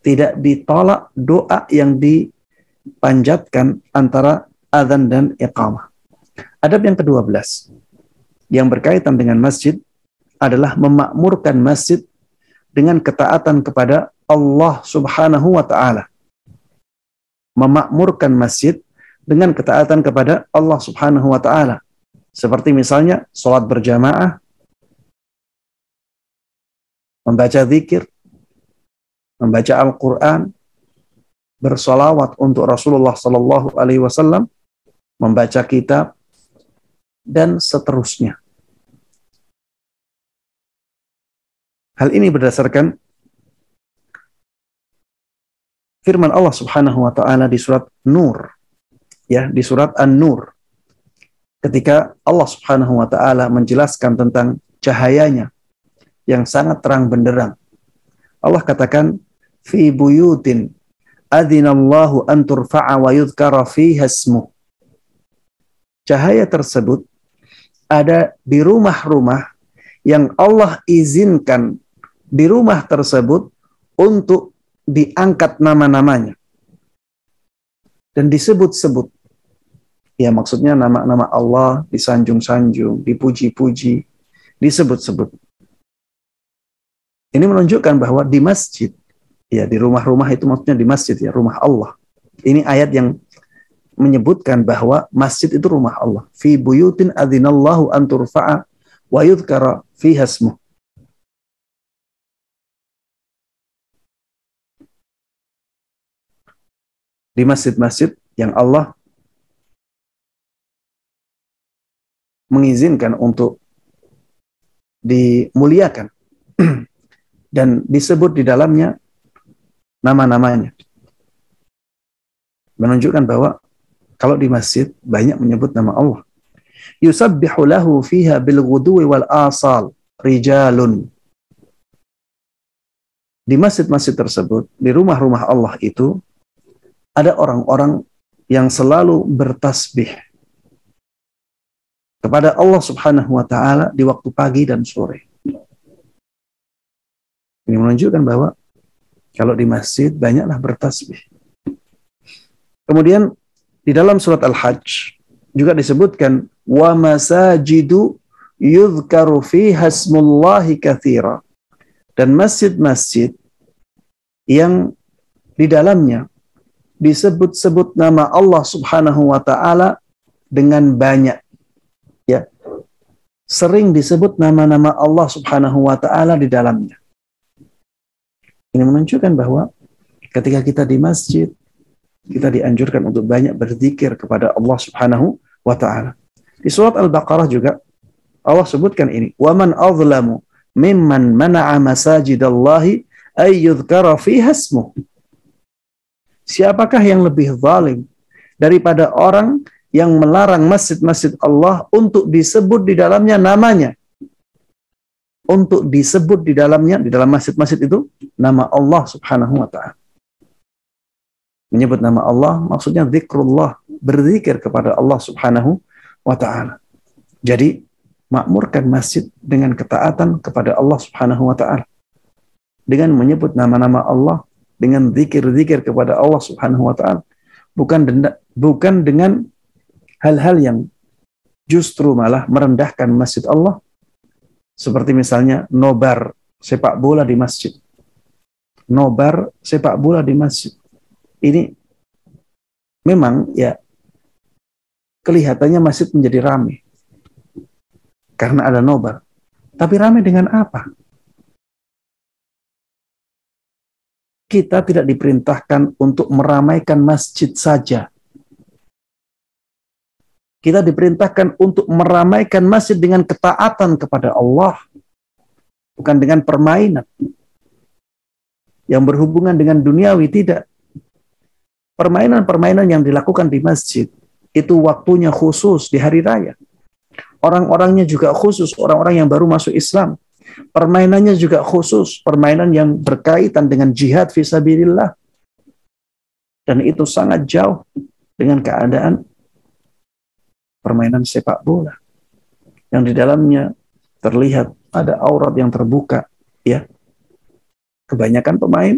Tidak ditolak doa yang dipanjatkan antara adzan dan iqamah. Adab yang ke-12 yang berkaitan dengan masjid adalah memakmurkan masjid dengan ketaatan kepada Allah Subhanahu wa taala. Memakmurkan masjid dengan ketaatan kepada Allah Subhanahu wa taala. Seperti misalnya sholat berjamaah, membaca zikir, membaca Al-Quran, bersolawat untuk Rasulullah Sallallahu Alaihi Wasallam, membaca kitab, dan seterusnya. Hal ini berdasarkan firman Allah Subhanahu wa taala di surat Nur ya di surat An-Nur ketika Allah Subhanahu wa taala menjelaskan tentang cahayanya yang sangat terang benderang. Allah katakan fi buyutin adzinallahu an turfa'a wa yudhkara fiha ismu. Cahaya tersebut ada di rumah-rumah yang Allah izinkan di rumah tersebut untuk diangkat nama-namanya dan disebut-sebut. Ya maksudnya nama-nama Allah disanjung-sanjung, dipuji-puji, disebut-sebut. Ini menunjukkan bahwa di masjid, ya di rumah-rumah itu maksudnya di masjid ya, rumah Allah. Ini ayat yang menyebutkan bahwa masjid itu rumah Allah. Fi buyutin adzinallahu an turfa'a wa yudhkara fiha ismuh. di masjid-masjid yang Allah mengizinkan untuk dimuliakan dan disebut di dalamnya nama-namanya. Menunjukkan bahwa kalau di masjid banyak menyebut nama Allah. Yusabbihu lahu fiha bil wal asal rijalun. Di masjid-masjid tersebut, di rumah-rumah Allah itu ada orang-orang yang selalu bertasbih kepada Allah Subhanahu wa taala di waktu pagi dan sore. Ini menunjukkan bahwa kalau di masjid banyaklah bertasbih. Kemudian di dalam surat Al-Hajj juga disebutkan wa masajidu yudhkaru fiha ismullahi katsira. Dan masjid-masjid yang di dalamnya disebut-sebut nama Allah Subhanahu wa taala dengan banyak. Ya. Sering disebut nama-nama Allah Subhanahu wa taala di dalamnya. Ini menunjukkan bahwa ketika kita di masjid, kita dianjurkan untuk banyak berzikir kepada Allah Subhanahu wa taala. Di surat Al-Baqarah juga Allah sebutkan ini, "Wa man azlamu mimman mana'a masajidallahi ay yudhkara fiha ismuh." Siapakah yang lebih zalim daripada orang yang melarang masjid-masjid Allah untuk disebut di dalamnya namanya? Untuk disebut di dalamnya, di dalam masjid-masjid itu, nama Allah subhanahu wa ta'ala. Menyebut nama Allah maksudnya zikrullah, berzikir kepada Allah subhanahu wa ta'ala. Jadi, makmurkan masjid dengan ketaatan kepada Allah subhanahu wa ta'ala. Dengan menyebut nama-nama Allah, dengan zikir-zikir kepada Allah Subhanahu wa taala bukan denda, bukan dengan hal-hal yang justru malah merendahkan masjid Allah seperti misalnya nobar sepak bola di masjid. Nobar sepak bola di masjid. Ini memang ya kelihatannya masjid menjadi ramai karena ada nobar. Tapi ramai dengan apa? Kita tidak diperintahkan untuk meramaikan masjid saja. Kita diperintahkan untuk meramaikan masjid dengan ketaatan kepada Allah, bukan dengan permainan yang berhubungan dengan duniawi tidak. Permainan-permainan yang dilakukan di masjid itu waktunya khusus di hari raya. Orang-orangnya juga khusus, orang-orang yang baru masuk Islam. Permainannya juga khusus, permainan yang berkaitan dengan jihad visabilillah. Dan itu sangat jauh dengan keadaan permainan sepak bola. Yang di dalamnya terlihat ada aurat yang terbuka, ya. Kebanyakan pemain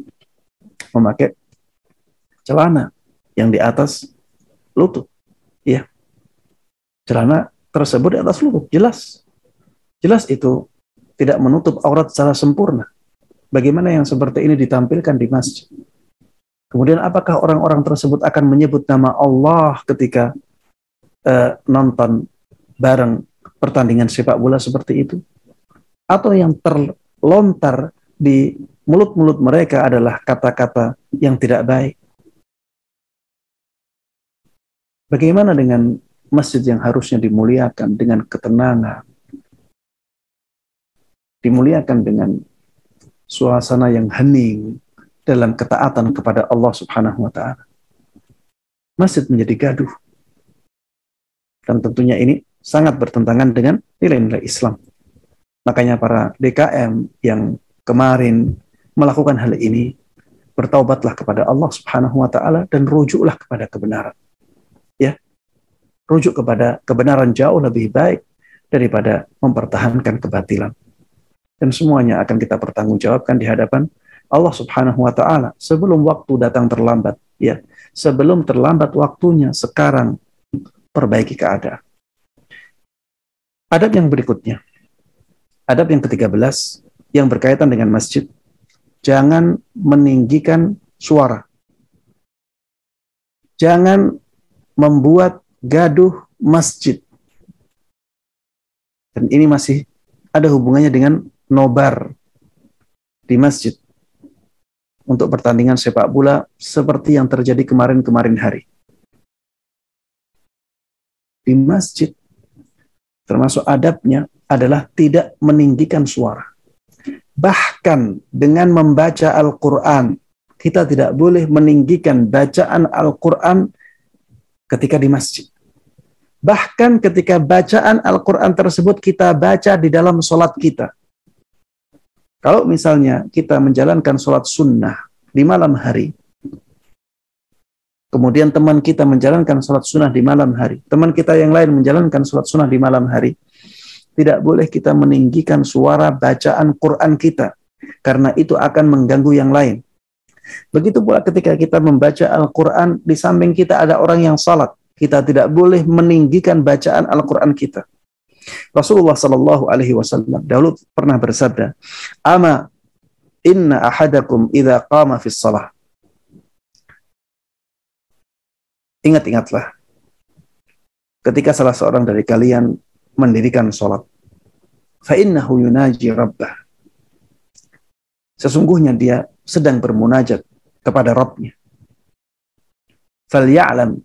memakai celana yang di atas lutut. Ya. Celana tersebut di atas lutut, jelas. Jelas itu tidak menutup aurat secara sempurna. Bagaimana yang seperti ini ditampilkan di masjid? Kemudian apakah orang-orang tersebut akan menyebut nama Allah ketika uh, nonton bareng pertandingan sepak bola seperti itu? Atau yang terlontar di mulut-mulut mereka adalah kata-kata yang tidak baik? Bagaimana dengan masjid yang harusnya dimuliakan dengan ketenangan, dimuliakan dengan suasana yang hening dalam ketaatan kepada Allah Subhanahu wa taala. Masjid menjadi gaduh. Dan tentunya ini sangat bertentangan dengan nilai-nilai Islam. Makanya para DKM yang kemarin melakukan hal ini bertaubatlah kepada Allah Subhanahu wa taala dan rujuklah kepada kebenaran rujuk kepada kebenaran jauh lebih baik daripada mempertahankan kebatilan. Dan semuanya akan kita pertanggungjawabkan di hadapan Allah Subhanahu wa taala sebelum waktu datang terlambat, ya. Sebelum terlambat waktunya sekarang perbaiki keadaan. Adab yang berikutnya. Adab yang ke-13 yang berkaitan dengan masjid. Jangan meninggikan suara. Jangan membuat gaduh masjid. Dan ini masih ada hubungannya dengan nobar di masjid untuk pertandingan sepak bola seperti yang terjadi kemarin-kemarin hari. Di masjid termasuk adabnya adalah tidak meninggikan suara. Bahkan dengan membaca Al-Quran, kita tidak boleh meninggikan bacaan Al-Quran ketika di masjid. Bahkan ketika bacaan Al-Quran tersebut kita baca di dalam sholat kita. Kalau misalnya kita menjalankan sholat sunnah di malam hari, kemudian teman kita menjalankan sholat sunnah di malam hari, teman kita yang lain menjalankan sholat sunnah di malam hari, tidak boleh kita meninggikan suara bacaan Quran kita, karena itu akan mengganggu yang lain. Begitu pula ketika kita membaca Al-Quran, di samping kita ada orang yang salat, kita tidak boleh meninggikan bacaan Al-Quran kita. Rasulullah Shallallahu Alaihi Wasallam dahulu pernah bersabda, "Ama inna ahadakum idha qama fi salah." Ingat-ingatlah, ketika salah seorang dari kalian mendirikan sholat, fa'innahu yunaji rabbah. Sesungguhnya dia sedang bermunajat kepada Rabbnya. Falyalam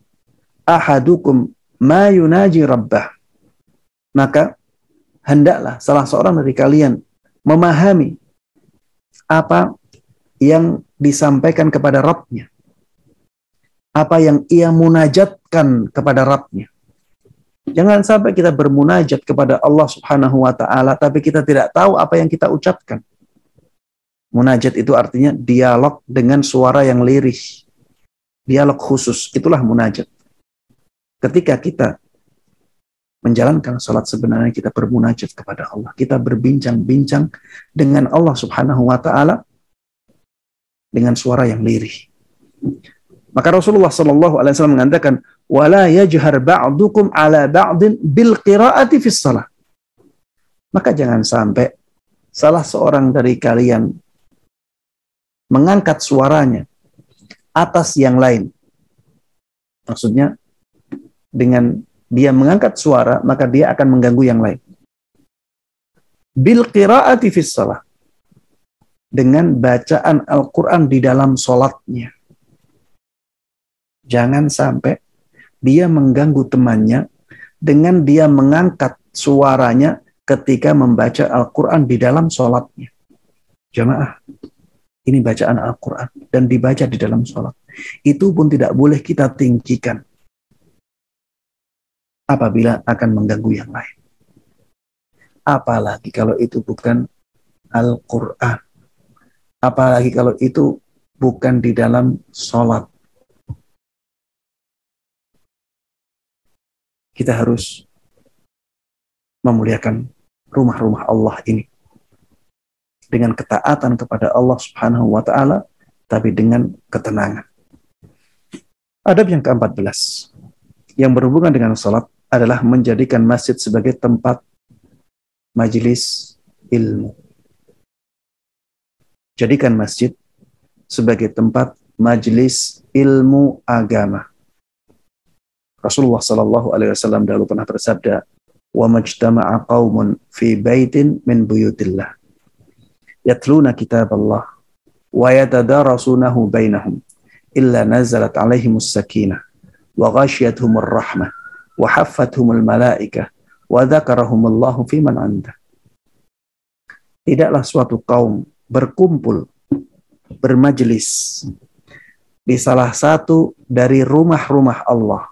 ahadukum ma yunaji rabbah. Maka hendaklah salah seorang dari kalian memahami apa yang disampaikan kepada Rabbnya. Apa yang ia munajatkan kepada Rabbnya. Jangan sampai kita bermunajat kepada Allah Subhanahu wa taala tapi kita tidak tahu apa yang kita ucapkan. Munajat itu artinya dialog dengan suara yang lirih. Dialog khusus, itulah munajat ketika kita menjalankan sholat sebenarnya kita bermunajat kepada Allah. Kita berbincang-bincang dengan Allah subhanahu wa ta'ala dengan suara yang lirih. Maka Rasulullah Shallallahu Alaihi Wasallam mengatakan, "Wala yajhar ba'dukum ala ba'din bil qiraati fis salah." Maka jangan sampai salah seorang dari kalian mengangkat suaranya atas yang lain. Maksudnya dengan dia mengangkat suara, maka dia akan mengganggu yang lain. Bil qiraati fis salah. Dengan bacaan Al-Quran di dalam solatnya. Jangan sampai dia mengganggu temannya dengan dia mengangkat suaranya ketika membaca Al-Quran di dalam solatnya. Jamaah, ini bacaan Al-Quran dan dibaca di dalam solat. Itu pun tidak boleh kita tinggikan apabila akan mengganggu yang lain. Apalagi kalau itu bukan Al-Quran. Apalagi kalau itu bukan di dalam sholat. Kita harus memuliakan rumah-rumah Allah ini dengan ketaatan kepada Allah Subhanahu wa taala tapi dengan ketenangan. Adab yang ke-14 yang berhubungan dengan salat adalah menjadikan masjid sebagai tempat majelis ilmu. Jadikan masjid sebagai tempat majelis ilmu agama. Rasulullah Shallallahu Alaihi Wasallam dahulu pernah bersabda, "Wa majtama'a qaumun fi baitin min buyutillah. Yatluna kitab Allah wa yatadarasunahu bainahum illa nazalat alaihimus sakinah wa ghashiyatuhumur rahmah wa haffathumul malaikah wa dzakarahumullahu fiman anda. Tidaklah suatu kaum berkumpul bermajlis di salah satu dari rumah-rumah Allah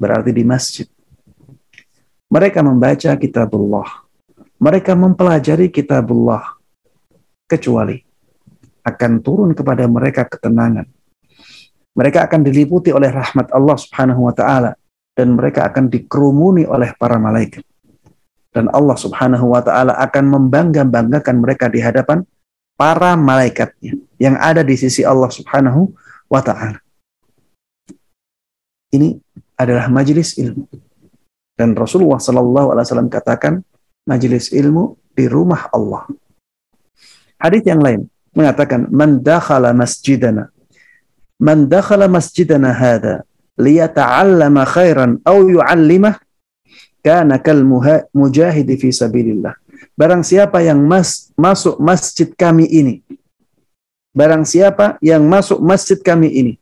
berarti di masjid mereka membaca kitabullah mereka mempelajari kitabullah kecuali akan turun kepada mereka ketenangan. Mereka akan diliputi oleh rahmat Allah Subhanahu wa taala dan mereka akan dikerumuni oleh para malaikat. Dan Allah Subhanahu wa taala akan membangga-banggakan mereka di hadapan para malaikatnya yang ada di sisi Allah Subhanahu wa taala. Ini adalah majelis ilmu. Dan Rasulullah Sallallahu Alaihi Wasallam katakan majelis ilmu di rumah Allah. Hadis yang lain mengatakan man dakhala masjidana man dakhala masjidana hadha liyata'allama khairan aw yu'allimah kana kal mujahid fi sabilillah. Barang siapa yang mas, masuk masjid kami ini Barang siapa yang masuk masjid kami ini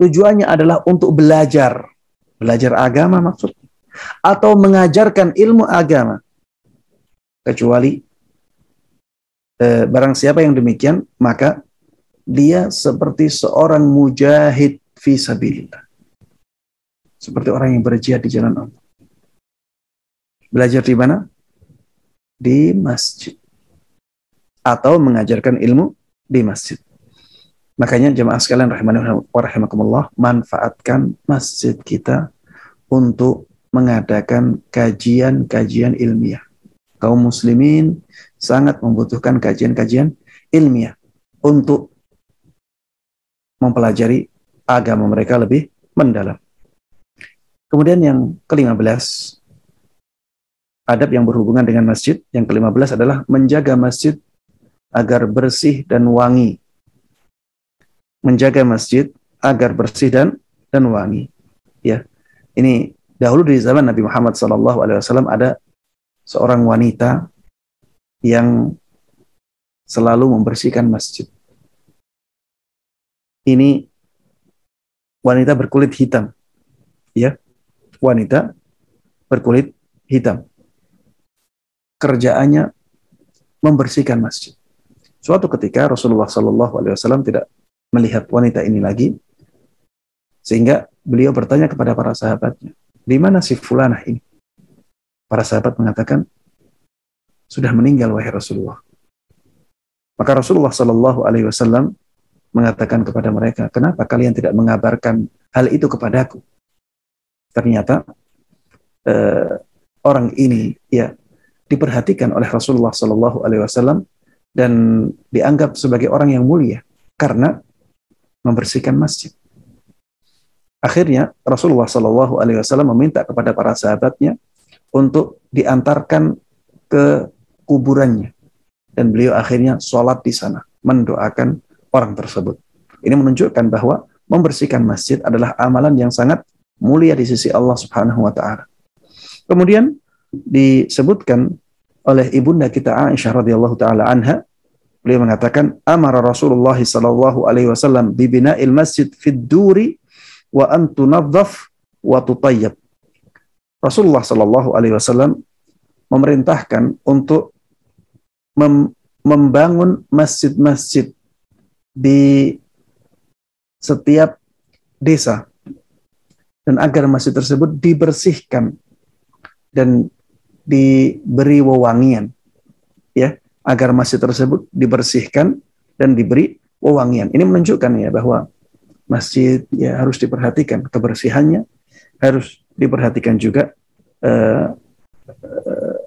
tujuannya adalah untuk belajar, belajar agama maksud atau mengajarkan ilmu agama kecuali eh, barang siapa yang demikian maka dia seperti seorang mujahid fi sabilillah. Seperti orang yang berjihad di jalan Allah. Belajar di mana? Di masjid. Atau mengajarkan ilmu di masjid. Makanya jemaah sekalian rahimani wa rahimakumullah, manfaatkan masjid kita untuk mengadakan kajian-kajian ilmiah. Kaum muslimin sangat membutuhkan kajian-kajian ilmiah untuk mempelajari agama mereka lebih mendalam. Kemudian yang ke-15, adab yang berhubungan dengan masjid. Yang ke-15 adalah menjaga masjid agar bersih dan wangi. Menjaga masjid agar bersih dan dan wangi. Ya, ini dahulu di zaman Nabi Muhammad SAW ada seorang wanita yang selalu membersihkan masjid. Ini wanita berkulit hitam. Ya. Wanita berkulit hitam. Kerjaannya membersihkan masjid. Suatu ketika Rasulullah Wasallam tidak melihat wanita ini lagi, sehingga beliau bertanya kepada para sahabatnya, di mana si fulanah ini? Para sahabat mengatakan, sudah meninggal wahai Rasulullah. Maka Rasulullah Shallallahu Alaihi Wasallam mengatakan kepada mereka, kenapa kalian tidak mengabarkan hal itu kepadaku? Ternyata eh, orang ini ya diperhatikan oleh Rasulullah Shallallahu Alaihi Wasallam dan dianggap sebagai orang yang mulia karena membersihkan masjid. Akhirnya Rasulullah Shallallahu Alaihi Wasallam meminta kepada para sahabatnya untuk diantarkan ke kuburannya. Dan beliau akhirnya sholat di sana, mendoakan orang tersebut. Ini menunjukkan bahwa membersihkan masjid adalah amalan yang sangat mulia di sisi Allah Subhanahu wa taala. Kemudian disebutkan oleh ibunda kita Aisyah radhiyallahu taala anha beliau mengatakan amara Rasulullah sallallahu alaihi wasallam bi bina'il masjid fid duri wa an tunadhaf wa tutayyab. Rasulullah sallallahu alaihi wasallam memerintahkan untuk mem membangun masjid-masjid di setiap desa dan agar masjid tersebut dibersihkan dan diberi wewangian agar masjid tersebut dibersihkan dan diberi wewangian. Ini menunjukkan ya bahwa masjid ya harus diperhatikan kebersihannya, harus diperhatikan juga uh,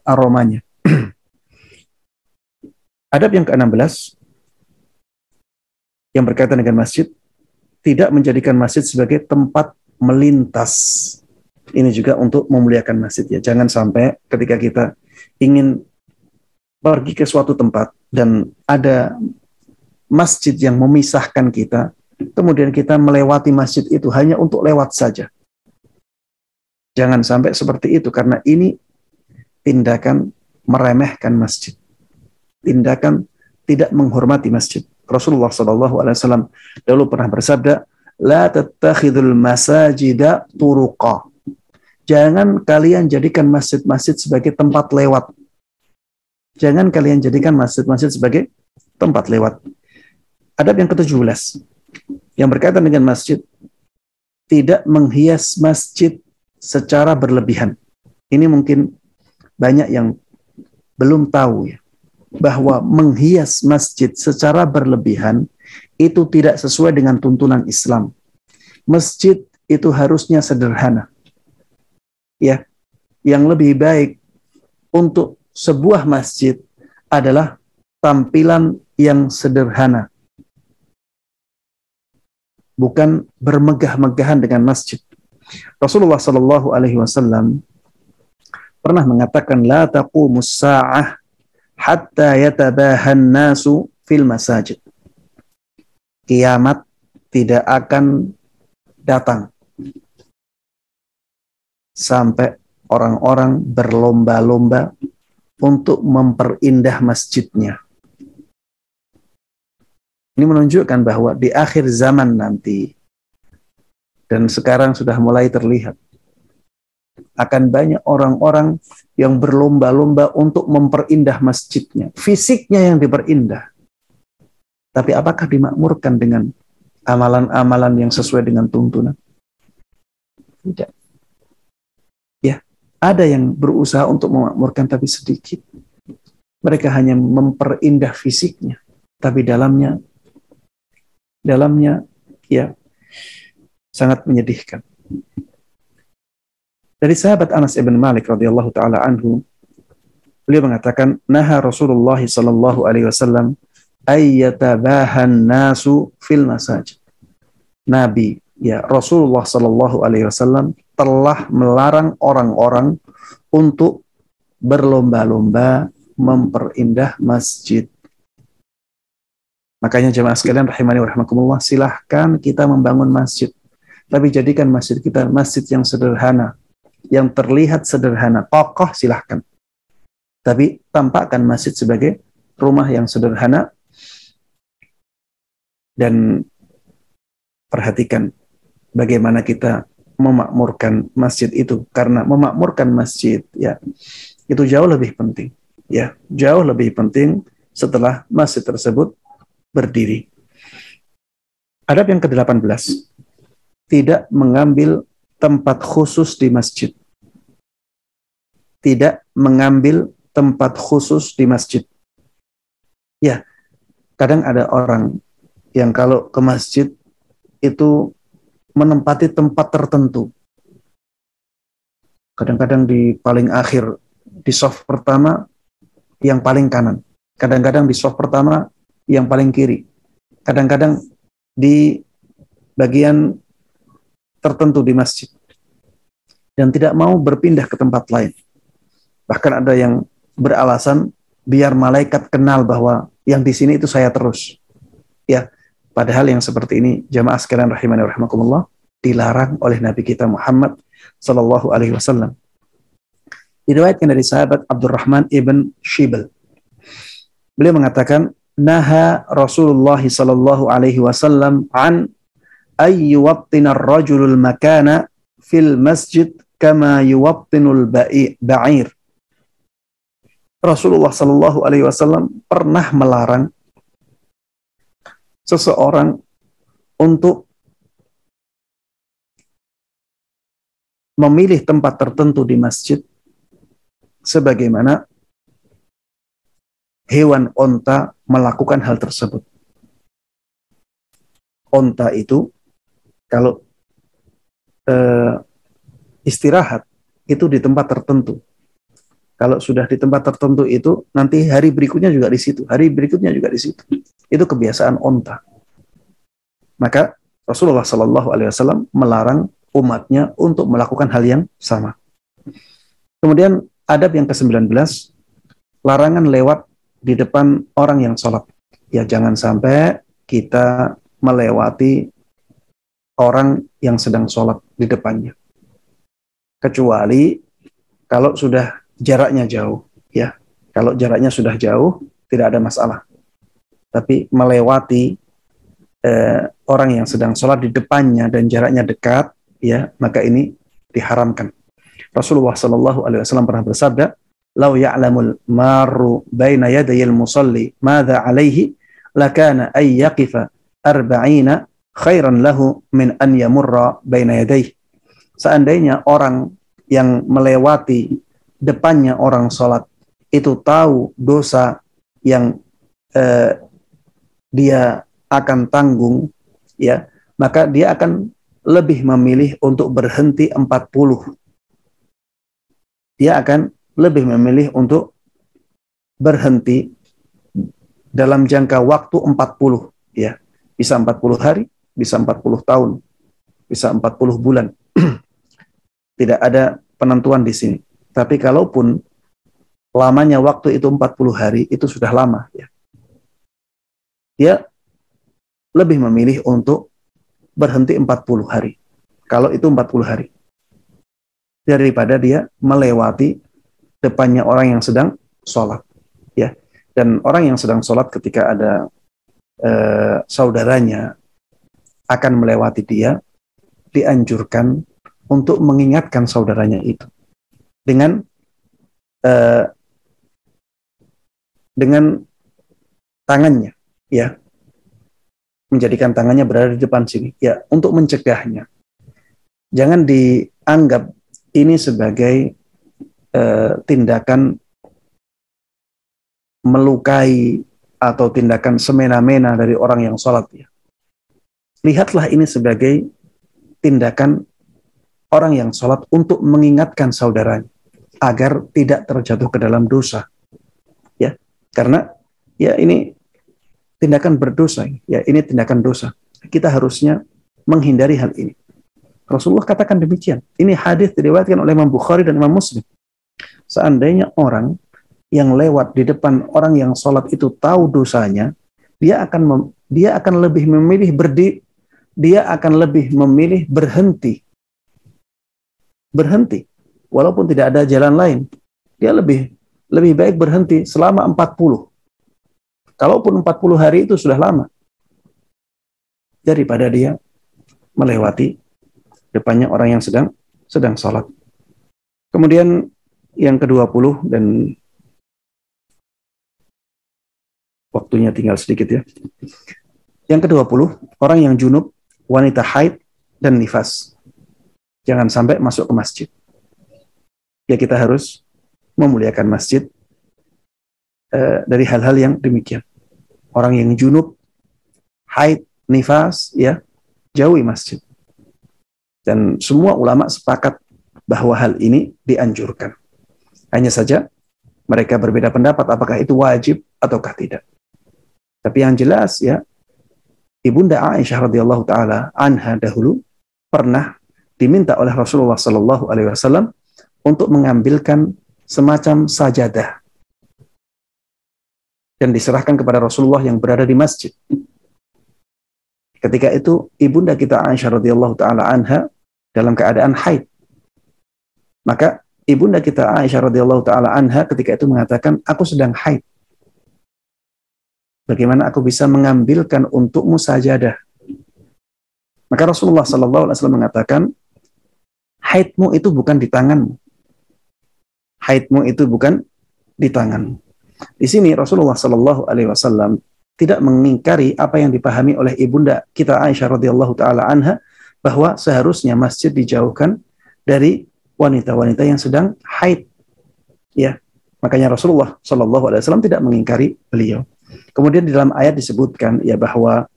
aromanya. Adab yang ke-16 yang berkaitan dengan masjid tidak menjadikan masjid sebagai tempat melintas. Ini juga untuk memuliakan masjid ya. Jangan sampai ketika kita ingin pergi ke suatu tempat dan ada masjid yang memisahkan kita, kemudian kita melewati masjid itu hanya untuk lewat saja. Jangan sampai seperti itu karena ini tindakan meremehkan masjid. Tindakan tidak menghormati masjid. Rasulullah Alaihi Wasallam dahulu pernah bersabda, "La tattakhidul masajida turuqa." Jangan kalian jadikan masjid-masjid sebagai tempat lewat Jangan kalian jadikan masjid-masjid sebagai tempat lewat. Adab yang ke-17 yang berkaitan dengan masjid tidak menghias masjid secara berlebihan. Ini mungkin banyak yang belum tahu ya bahwa menghias masjid secara berlebihan itu tidak sesuai dengan tuntunan Islam. Masjid itu harusnya sederhana. Ya. Yang lebih baik untuk sebuah masjid adalah tampilan yang sederhana. Bukan bermegah-megahan dengan masjid. Rasulullah Shallallahu Alaihi Wasallam pernah mengatakan la taqumus sa'ah hatta yatabahan nasu fil masajid. Kiamat tidak akan datang sampai orang-orang berlomba-lomba untuk memperindah masjidnya. Ini menunjukkan bahwa di akhir zaman nanti, dan sekarang sudah mulai terlihat, akan banyak orang-orang yang berlomba-lomba untuk memperindah masjidnya. Fisiknya yang diperindah. Tapi apakah dimakmurkan dengan amalan-amalan yang sesuai dengan tuntunan? Tidak. Ada yang berusaha untuk memakmurkan tapi sedikit. Mereka hanya memperindah fisiknya, tapi dalamnya dalamnya ya sangat menyedihkan. Dari sahabat Anas ibn Malik radhiyallahu taala anhu, beliau mengatakan, "Naha Rasulullah sallallahu alaihi wasallam ayyatabahan nasu fil masajid." Nabi ya Rasulullah sallallahu alaihi wasallam telah melarang orang-orang untuk berlomba-lomba memperindah masjid. Makanya jemaah sekalian rahimani wa rahmakumullah, silahkan kita membangun masjid. Tapi jadikan masjid kita masjid yang sederhana, yang terlihat sederhana, kokoh silahkan. Tapi tampakkan masjid sebagai rumah yang sederhana dan perhatikan bagaimana kita memakmurkan masjid itu karena memakmurkan masjid ya itu jauh lebih penting ya jauh lebih penting setelah masjid tersebut berdiri. Adab yang ke-18 tidak mengambil tempat khusus di masjid. Tidak mengambil tempat khusus di masjid. Ya, kadang ada orang yang kalau ke masjid itu menempati tempat tertentu. Kadang-kadang di paling akhir, di soft pertama, yang paling kanan. Kadang-kadang di soft pertama, yang paling kiri. Kadang-kadang di bagian tertentu di masjid. Dan tidak mau berpindah ke tempat lain. Bahkan ada yang beralasan biar malaikat kenal bahwa yang di sini itu saya terus. Ya, Padahal yang seperti ini jamaah sekalian rahimani rahimakumullah dilarang oleh Nabi kita Muhammad sallallahu alaihi wasallam. Diriwayatkan dari sahabat Abdurrahman ibn Shibal. Beliau mengatakan, "Naha Rasulullah sallallahu alaihi wasallam an ay yuwattina ar-rajulul makana fil masjid kama yuwattinul ba'ir." Rasulullah sallallahu alaihi wasallam pernah melarang seseorang untuk memilih tempat tertentu di masjid sebagaimana hewan onta melakukan hal tersebut. Onta itu kalau eh, istirahat itu di tempat tertentu. Kalau sudah di tempat tertentu itu nanti hari berikutnya juga di situ, hari berikutnya juga di situ. Itu kebiasaan onta. Maka Rasulullah Shallallahu Alaihi Wasallam melarang umatnya untuk melakukan hal yang sama. Kemudian adab yang ke-19, larangan lewat di depan orang yang sholat. Ya jangan sampai kita melewati orang yang sedang sholat di depannya. Kecuali kalau sudah jaraknya jauh. ya Kalau jaraknya sudah jauh, tidak ada masalah. Tapi melewati eh, orang yang sedang sholat di depannya dan jaraknya dekat, ya maka ini diharamkan. Rasulullah Shallallahu Alaihi Wasallam pernah bersabda, "Lau ya'lamul maru baina yadayil musalli madza alaihi lakana ay yaqifa arba'ina khairan lahu min an yamurra baina yadayhi." Seandainya orang yang melewati depannya orang sholat itu tahu dosa yang eh, dia akan tanggung, ya maka dia akan lebih memilih untuk berhenti 40 dia akan lebih memilih untuk berhenti dalam jangka waktu 40 ya. Bisa 40 hari bisa 40 tahun bisa 40 bulan. Tidak ada penentuan di sini. Tapi kalaupun lamanya waktu itu 40 hari itu sudah lama ya dia lebih memilih untuk berhenti 40 hari. Kalau itu 40 hari. Daripada dia melewati depannya orang yang sedang sholat ya. Dan orang yang sedang sholat ketika ada eh, saudaranya akan melewati dia dianjurkan untuk mengingatkan saudaranya itu. Dengan eh, dengan tangannya ya menjadikan tangannya berada di depan sini ya untuk mencegahnya jangan dianggap ini sebagai uh, tindakan melukai atau tindakan semena-mena dari orang yang sholat ya. Lihatlah ini sebagai tindakan orang yang sholat untuk mengingatkan saudaranya agar tidak terjatuh ke dalam dosa. Ya, karena ya ini tindakan berdosa, ya ini tindakan dosa. Kita harusnya menghindari hal ini. Rasulullah katakan demikian. Ini hadis diriwayatkan oleh Imam Bukhari dan Imam Muslim. Seandainya orang yang lewat di depan orang yang sholat itu tahu dosanya, dia akan dia akan lebih memilih berdi, dia akan lebih memilih berhenti, berhenti, walaupun tidak ada jalan lain. Dia lebih lebih baik berhenti selama 40. Kalaupun 40 hari itu sudah lama. Daripada dia melewati depannya orang yang sedang sedang sholat. Kemudian yang ke-20 dan waktunya tinggal sedikit ya. Yang ke-20, orang yang junub, wanita haid, dan nifas. Jangan sampai masuk ke masjid. Ya kita harus memuliakan masjid uh, dari hal-hal yang demikian. Orang yang junub, haid, nifas, ya jauhi masjid. Dan semua ulama sepakat bahwa hal ini dianjurkan. Hanya saja mereka berbeda pendapat apakah itu wajib ataukah tidak. Tapi yang jelas ya, Ibunda Aisyah radhiyallahu taala anha dahulu pernah diminta oleh Rasulullah sallallahu alaihi wasallam untuk mengambilkan semacam sajadah dan diserahkan kepada Rasulullah yang berada di masjid. Ketika itu ibunda kita Aisyah radhiyallahu taala anha dalam keadaan haid. Maka ibunda kita Aisyah radhiyallahu taala anha ketika itu mengatakan, "Aku sedang haid." Bagaimana aku bisa mengambilkan untukmu sajadah? Maka Rasulullah sallallahu alaihi wasallam mengatakan, haidmu itu bukan di tanganmu. Haidmu itu bukan di tanganmu. Di sini Rasulullah sallallahu alaihi wasallam tidak mengingkari apa yang dipahami oleh ibunda kita Aisyah radhiyallahu taala anha bahwa seharusnya masjid dijauhkan dari wanita-wanita yang sedang haid. Ya, makanya Rasulullah Shallallahu Alaihi Wasallam tidak mengingkari beliau. Kemudian di dalam ayat disebutkan ya bahwa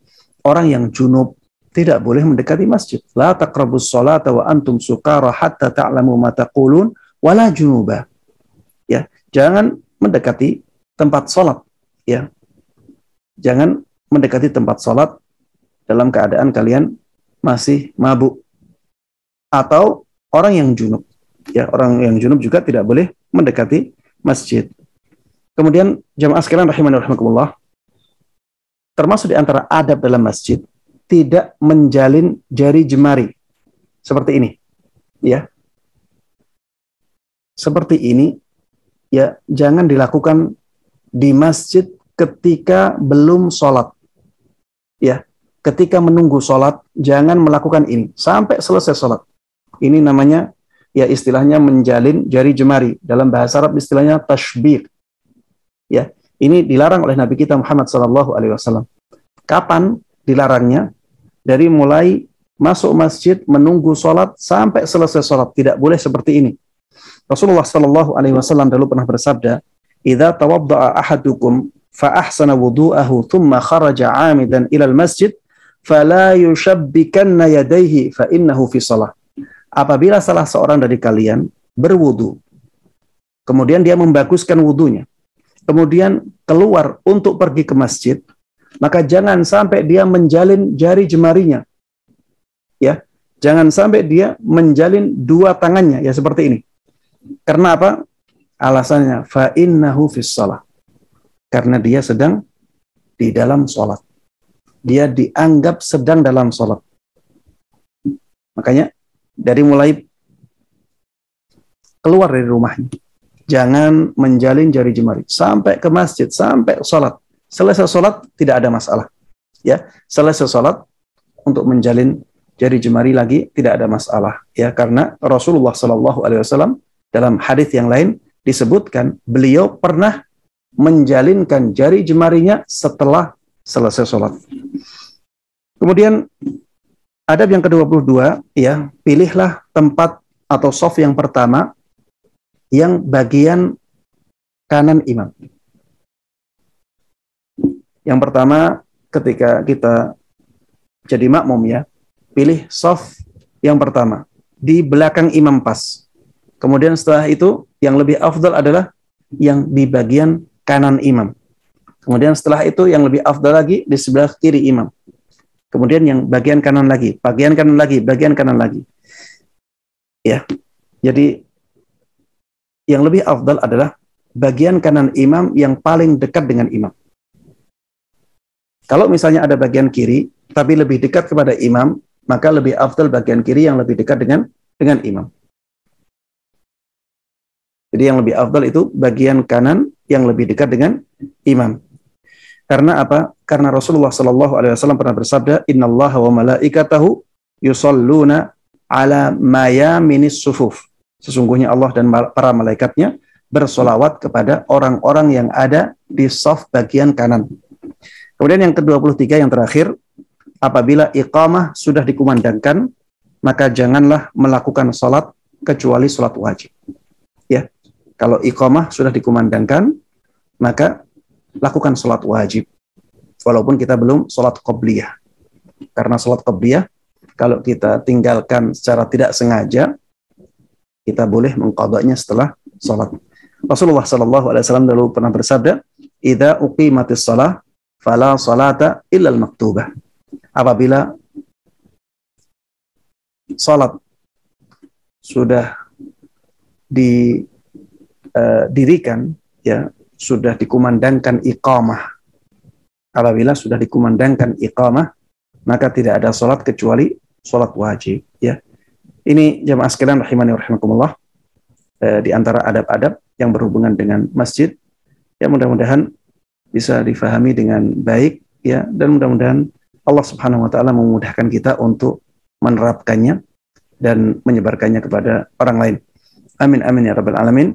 orang yang junub tidak boleh mendekati masjid. La taqrabus salata wa antum sukara hatta ta'lamu ma taqulun wala junuba. Ya, jangan mendekati tempat salat, ya. Jangan mendekati tempat salat dalam keadaan kalian masih mabuk atau orang yang junub. Ya, orang yang junub juga tidak boleh mendekati masjid. Kemudian jamaah sekalian rahimani rahimakumullah, termasuk di antara adab dalam masjid tidak menjalin jari jemari seperti ini. Ya. Seperti ini ya jangan dilakukan di masjid ketika belum sholat. Ya, ketika menunggu sholat jangan melakukan ini sampai selesai sholat. Ini namanya ya istilahnya menjalin jari jemari dalam bahasa Arab istilahnya tashbih. Ya, ini dilarang oleh Nabi kita Muhammad Sallallahu Alaihi Wasallam. Kapan dilarangnya? Dari mulai masuk masjid menunggu sholat sampai selesai sholat tidak boleh seperti ini. Rasulullah Sallallahu Alaihi Wasallam dulu pernah bersabda, "Idza tawadda'a ahadukum fa ahsana wudu'ahu thumma kharaja 'amidan ila masjid fala yushabbikanna yadayhi fa innahu fi shalah." Apabila salah seorang dari kalian berwudu, kemudian dia membaguskan wudunya, kemudian keluar untuk pergi ke masjid, maka jangan sampai dia menjalin jari jemarinya. Ya, jangan sampai dia menjalin dua tangannya ya seperti ini. Karena apa? Alasannya fa innahu fis salah. Karena dia sedang di dalam sholat. Dia dianggap sedang dalam sholat. Makanya dari mulai keluar dari rumahnya, jangan menjalin jari jemari sampai ke masjid, sampai sholat Selesai sholat tidak ada masalah. Ya, selesai sholat untuk menjalin jari jemari lagi tidak ada masalah. Ya, karena Rasulullah Shallallahu Alaihi Wasallam dalam hadis yang lain disebutkan beliau pernah menjalinkan jari jemarinya setelah selesai sholat. Kemudian adab yang ke-22 ya, pilihlah tempat atau soft yang pertama yang bagian kanan imam. Yang pertama, ketika kita jadi makmum ya, pilih soft yang pertama di belakang imam pas. Kemudian setelah itu yang lebih afdal adalah yang di bagian kanan imam. Kemudian setelah itu yang lebih afdal lagi di sebelah kiri imam. Kemudian yang bagian kanan lagi, bagian kanan lagi, bagian kanan lagi. Ya. Jadi yang lebih afdal adalah bagian kanan imam yang paling dekat dengan imam. Kalau misalnya ada bagian kiri, tapi lebih dekat kepada imam, maka lebih afdal bagian kiri yang lebih dekat dengan dengan imam. Jadi yang lebih afdal itu bagian kanan yang lebih dekat dengan imam. Karena apa? Karena Rasulullah Shallallahu Alaihi Wasallam pernah bersabda, Inna Allah wa malaikatahu yusalluna ala mayaminis sufuf. Sesungguhnya Allah dan para malaikatnya bersolawat kepada orang-orang yang ada di soft bagian kanan. Kemudian yang ke-23 yang terakhir, apabila iqamah sudah dikumandangkan, maka janganlah melakukan sholat kecuali sholat wajib. Kalau iqamah sudah dikumandangkan, maka lakukan sholat wajib. Walaupun kita belum sholat qobliyah. Karena sholat qobliyah, kalau kita tinggalkan secara tidak sengaja, kita boleh mengkodoknya setelah sholat. Rasulullah Shallallahu Alaihi Wasallam dulu pernah bersabda, "Ida uqimatis salah fala salata illal maktubah. Apabila salat sudah didirikan eh, ya sudah dikumandangkan iqamah apabila sudah dikumandangkan iqamah maka tidak ada salat kecuali salat wajib ya ini jamaah sekalian rahimani rahimakumullah eh, di antara adab-adab yang berhubungan dengan masjid ya mudah-mudahan bisa difahami dengan baik ya dan mudah-mudahan Allah Subhanahu wa taala memudahkan kita untuk menerapkannya dan menyebarkannya kepada orang lain. Amin amin ya rabbal alamin.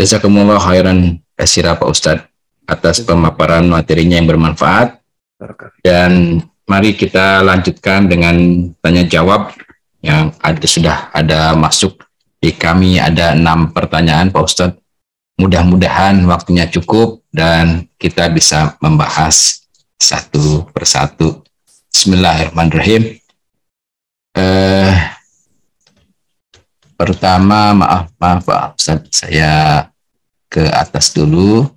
Jazakumullah khairan kasih Pak Ustadz atas pemaparan materinya yang bermanfaat. Dan mari kita lanjutkan dengan tanya jawab yang ada sudah ada masuk di kami ada enam pertanyaan Pak Ustadz. Mudah-mudahan waktunya cukup dan kita bisa membahas satu persatu. Bismillahirrahmanirrahim. Eh, pertama maaf maaf Pak Ustaz, saya ke atas dulu.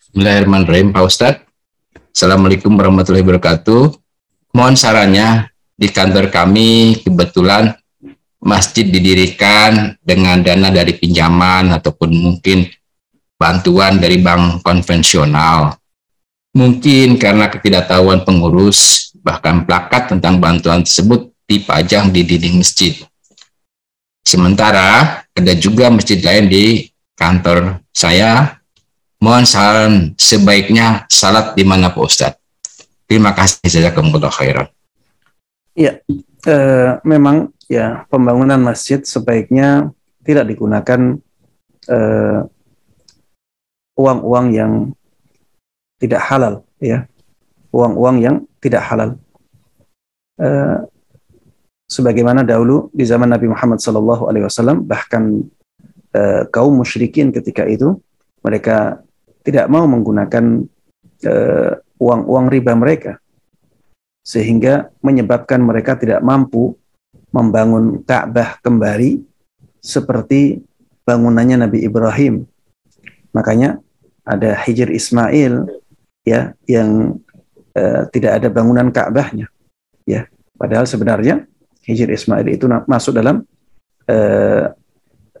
Bismillahirrahmanirrahim Pak Ustadz. Assalamualaikum warahmatullahi wabarakatuh. Mohon sarannya di kantor kami kebetulan masjid didirikan dengan dana dari pinjaman ataupun mungkin bantuan dari bank konvensional. Mungkin karena ketidaktahuan pengurus, bahkan plakat tentang bantuan tersebut dipajang di dinding masjid. Sementara ada juga masjid lain di kantor saya. Mohon saran sebaiknya salat di mana Pak Ustadz? Terima kasih saja kemudian khairan. Ya, eh, memang ya pembangunan masjid sebaiknya tidak digunakan eh, uang-uang yang tidak halal ya uang-uang yang tidak halal. Uh, sebagaimana dahulu di zaman Nabi Muhammad SAW bahkan uh, kaum musyrikin ketika itu mereka tidak mau menggunakan uh, uang-uang riba mereka. Sehingga menyebabkan mereka tidak mampu membangun Ka'bah kembali seperti bangunannya Nabi Ibrahim. Makanya ada Hijr Ismail ya yang uh, tidak ada bangunan Ka'bahnya. Ya padahal sebenarnya Hijr Ismail itu masuk dalam uh,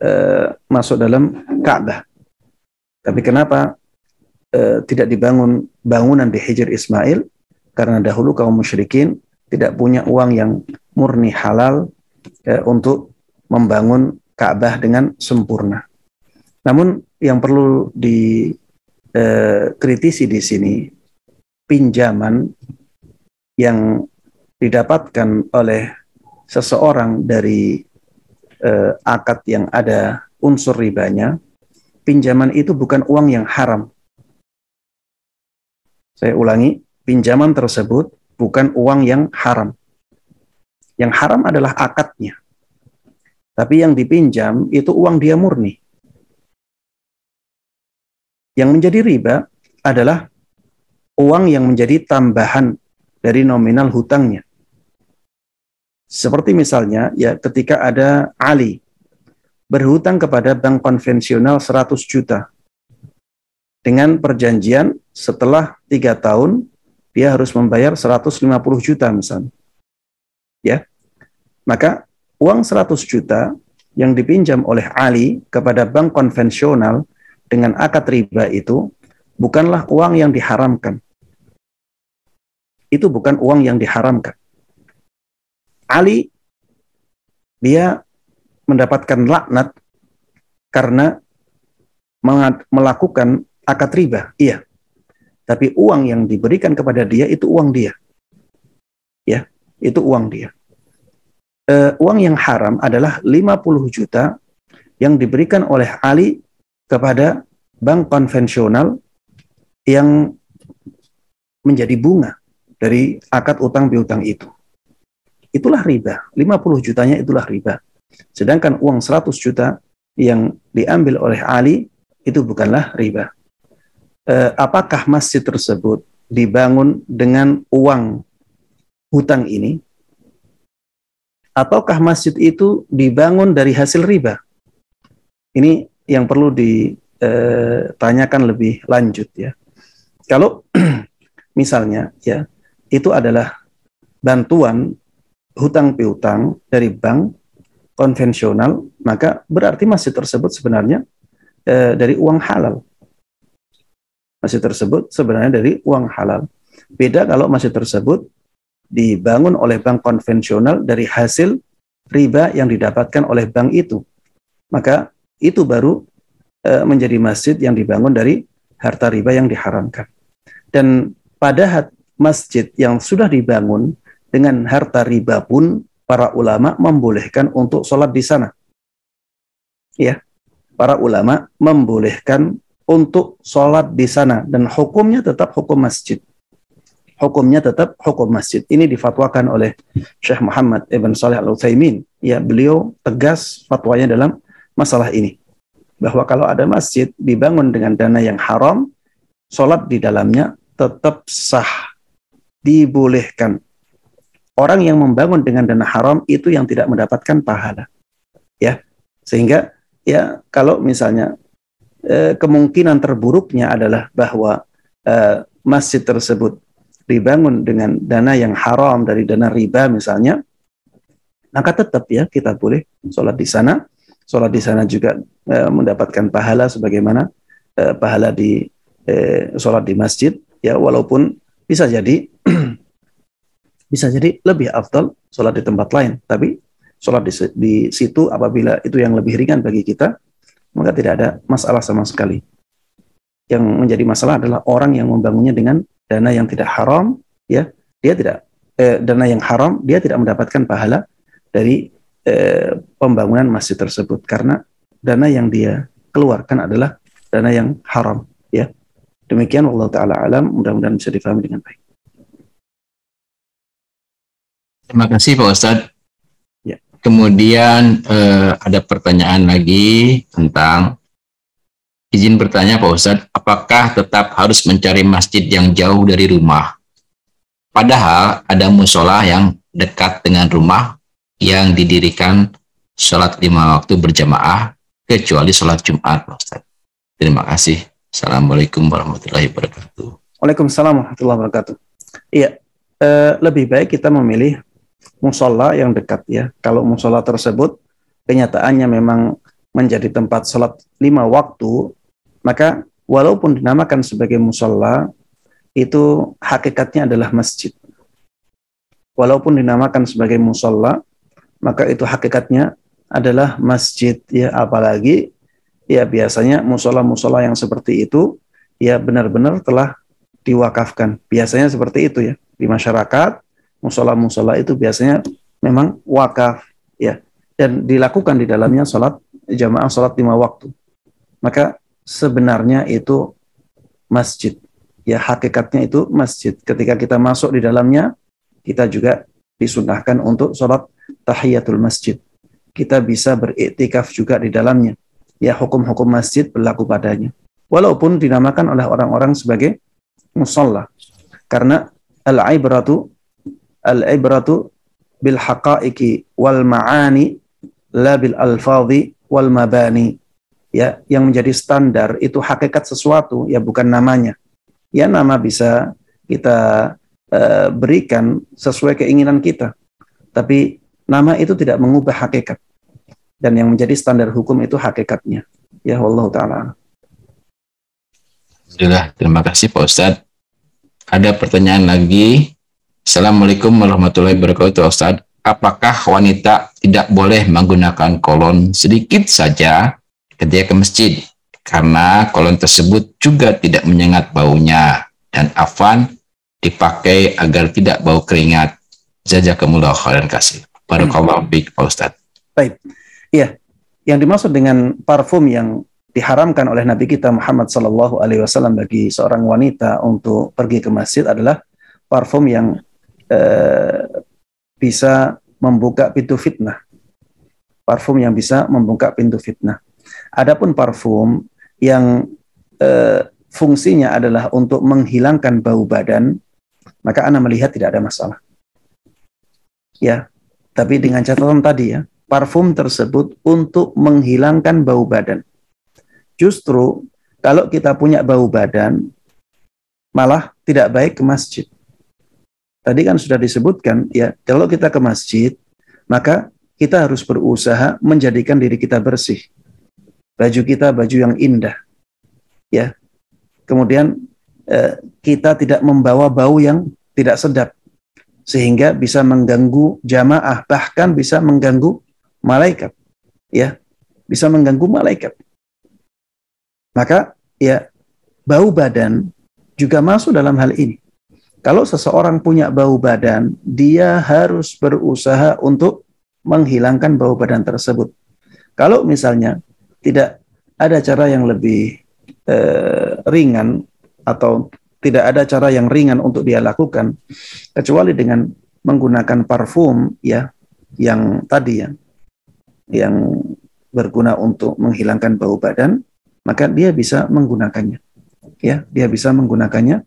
uh, masuk dalam Ka'bah. Tapi kenapa tidak dibangun bangunan di Hijr Ismail? Karena dahulu kaum musyrikin tidak punya uang yang murni halal untuk membangun Ka'bah dengan sempurna. Namun yang perlu di eh, kritisi di sini pinjaman yang didapatkan oleh seseorang dari eh, akad yang ada unsur ribanya, pinjaman itu bukan uang yang haram. Saya ulangi, pinjaman tersebut bukan uang yang haram. Yang haram adalah akadnya. Tapi yang dipinjam itu uang dia murni. Yang menjadi riba adalah uang yang menjadi tambahan dari nominal hutangnya. Seperti misalnya ya ketika ada Ali berhutang kepada bank konvensional 100 juta dengan perjanjian setelah tiga tahun dia harus membayar 150 juta misalnya. Ya. Maka uang 100 juta yang dipinjam oleh Ali kepada bank konvensional dengan akad riba itu bukanlah uang yang diharamkan. Itu bukan uang yang diharamkan. Ali dia mendapatkan laknat karena melakukan akad riba. Iya. Tapi uang yang diberikan kepada dia itu uang dia. Ya, itu uang dia. Uh, uang yang haram adalah 50 juta yang diberikan oleh Ali kepada bank konvensional yang menjadi bunga dari akad utang piutang itu. Itulah riba. 50 jutanya itulah riba. Sedangkan uang 100 juta yang diambil oleh Ali itu bukanlah riba. Eh, apakah masjid tersebut dibangun dengan uang hutang ini? Ataukah masjid itu dibangun dari hasil riba? Ini yang perlu ditanyakan lebih lanjut ya. Kalau misalnya ya itu adalah bantuan hutang piutang dari bank konvensional, maka berarti masjid tersebut sebenarnya eh, dari uang halal. Masjid tersebut sebenarnya dari uang halal. Beda kalau masjid tersebut dibangun oleh bank konvensional dari hasil riba yang didapatkan oleh bank itu. Maka itu baru e, menjadi masjid yang dibangun dari harta riba yang diharamkan. Dan pada masjid yang sudah dibangun dengan harta riba pun para ulama membolehkan untuk sholat di sana. Ya, para ulama membolehkan untuk sholat di sana dan hukumnya tetap hukum masjid. Hukumnya tetap hukum masjid. Ini difatwakan oleh Syekh Muhammad Ibn Saleh Al Utsaimin. Ya, beliau tegas fatwanya dalam masalah ini. Bahwa kalau ada masjid dibangun dengan dana yang haram, sholat di dalamnya tetap sah dibolehkan. Orang yang membangun dengan dana haram itu yang tidak mendapatkan pahala. Ya. Sehingga ya kalau misalnya eh, kemungkinan terburuknya adalah bahwa eh, masjid tersebut dibangun dengan dana yang haram dari dana riba misalnya, maka tetap ya kita boleh sholat di sana. Sholat di sana juga eh, mendapatkan pahala sebagaimana eh, pahala di eh, sholat di masjid ya walaupun bisa jadi bisa jadi lebih afdal sholat di tempat lain. Tapi sholat di, di situ apabila itu yang lebih ringan bagi kita, maka tidak ada masalah sama sekali. Yang menjadi masalah adalah orang yang membangunnya dengan dana yang tidak haram, ya dia tidak eh, dana yang haram dia tidak mendapatkan pahala dari eh, pembangunan masjid tersebut karena dana yang dia keluarkan adalah dana yang haram. Demikian Allah Ta'ala alam, mudah-mudahan bisa difahami dengan baik. Terima kasih Pak Ustadz. Ya. Kemudian eh, ada pertanyaan lagi tentang izin bertanya Pak Ustadz, apakah tetap harus mencari masjid yang jauh dari rumah? Padahal ada musola yang dekat dengan rumah yang didirikan sholat lima waktu berjamaah kecuali sholat Jumat Pak Ustadz. Terima kasih. Assalamualaikum warahmatullahi wabarakatuh. Waalaikumsalam warahmatullahi wabarakatuh. Iya, eh, lebih baik kita memilih musola yang dekat ya. Kalau musola tersebut kenyataannya memang menjadi tempat sholat lima waktu, maka walaupun dinamakan sebagai musola, itu hakikatnya adalah masjid. Walaupun dinamakan sebagai musola, maka itu hakikatnya adalah masjid ya apalagi ya biasanya musola-musola yang seperti itu ya benar-benar telah diwakafkan. Biasanya seperti itu ya di masyarakat musola-musola itu biasanya memang wakaf ya dan dilakukan di dalamnya sholat jamaah sholat lima waktu. Maka sebenarnya itu masjid ya hakikatnya itu masjid. Ketika kita masuk di dalamnya kita juga disunahkan untuk sholat tahiyatul masjid. Kita bisa beriktikaf juga di dalamnya ya hukum-hukum masjid berlaku padanya. Walaupun dinamakan oleh orang-orang sebagai musola. Karena al-ibratu al-ibratu bil haqaiki wal ma'ani la bil alfadhi wal mabani. Ya, yang menjadi standar itu hakikat sesuatu ya bukan namanya. Ya nama bisa kita uh, berikan sesuai keinginan kita. Tapi nama itu tidak mengubah hakikat dan yang menjadi standar hukum itu hakikatnya. Ya Allah taala. Alhamdulillah, terima kasih Pak Ustadz. Ada pertanyaan lagi. Assalamualaikum warahmatullahi wabarakatuh Ustadz. Apakah wanita tidak boleh menggunakan kolon sedikit saja ketika ke masjid? Karena kolon tersebut juga tidak menyengat baunya dan afan dipakai agar tidak bau keringat. Jazakumullah khairan kasih. Barakallahu hmm. Pak Ustadz. Baik. Iya, yang dimaksud dengan parfum yang diharamkan oleh Nabi kita Muhammad Sallallahu Alaihi Wasallam bagi seorang wanita untuk pergi ke masjid adalah parfum yang eh, bisa membuka pintu fitnah. Parfum yang bisa membuka pintu fitnah. Adapun parfum yang eh, fungsinya adalah untuk menghilangkan bau badan, maka Anda melihat tidak ada masalah. Ya, tapi dengan catatan tadi ya, parfum tersebut untuk menghilangkan bau badan. Justru kalau kita punya bau badan, malah tidak baik ke masjid. Tadi kan sudah disebutkan, ya kalau kita ke masjid, maka kita harus berusaha menjadikan diri kita bersih. Baju kita baju yang indah. Ya. Kemudian eh, kita tidak membawa bau yang tidak sedap. sehingga bisa mengganggu jamaah bahkan bisa mengganggu malaikat ya bisa mengganggu malaikat. Maka ya bau badan juga masuk dalam hal ini. Kalau seseorang punya bau badan dia harus berusaha untuk menghilangkan bau badan tersebut. Kalau misalnya tidak ada cara yang lebih eh, ringan atau tidak ada cara yang ringan untuk dia lakukan kecuali dengan menggunakan parfum ya yang tadi ya yang berguna untuk menghilangkan bau badan maka dia bisa menggunakannya. Ya dia bisa menggunakannya.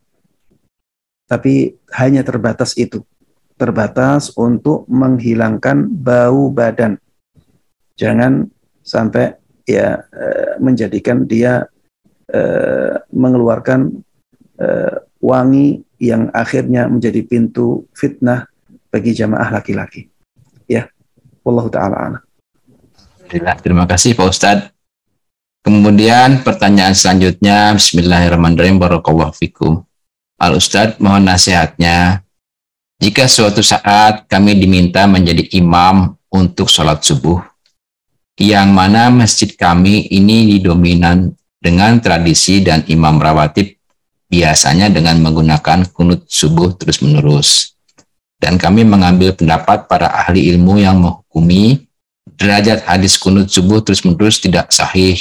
Tapi hanya terbatas itu. Terbatas untuk menghilangkan bau badan. Jangan sampai ya eh, menjadikan dia eh, mengeluarkan uh, wangi yang akhirnya menjadi pintu fitnah bagi jamaah laki-laki. Ya, wallahu taala Terima kasih Pak Ustadz. Kemudian pertanyaan selanjutnya, Bismillahirrahmanirrahim, Barakallahu fikum. Al Ustadz, mohon nasihatnya. Jika suatu saat kami diminta menjadi imam untuk sholat subuh, yang mana masjid kami ini didominan dengan tradisi dan imam rawatib biasanya dengan menggunakan kunut subuh terus-menerus. Dan kami mengambil pendapat para ahli ilmu yang menghukumi derajat hadis kunut subuh terus-menerus tidak sahih.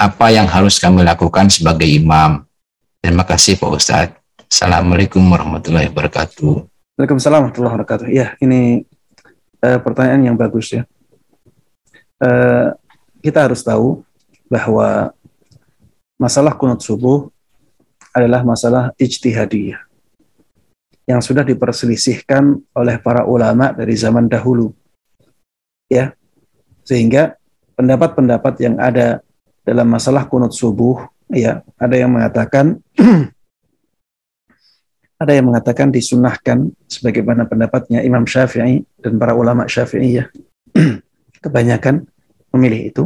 Apa yang harus kami lakukan sebagai imam? Terima kasih Pak Ustadz. Assalamualaikum warahmatullahi wabarakatuh. Waalaikumsalam warahmatullahi wabarakatuh. Ya, ini uh, pertanyaan yang bagus ya. Uh, kita harus tahu bahwa masalah kunut subuh adalah masalah ijtihadiyah yang sudah diperselisihkan oleh para ulama dari zaman dahulu. Ya. Sehingga pendapat-pendapat yang ada dalam masalah kunut subuh ya, ada yang mengatakan ada yang mengatakan disunahkan sebagaimana pendapatnya Imam Syafi'i dan para ulama Syafi'i ya. Kebanyakan memilih itu.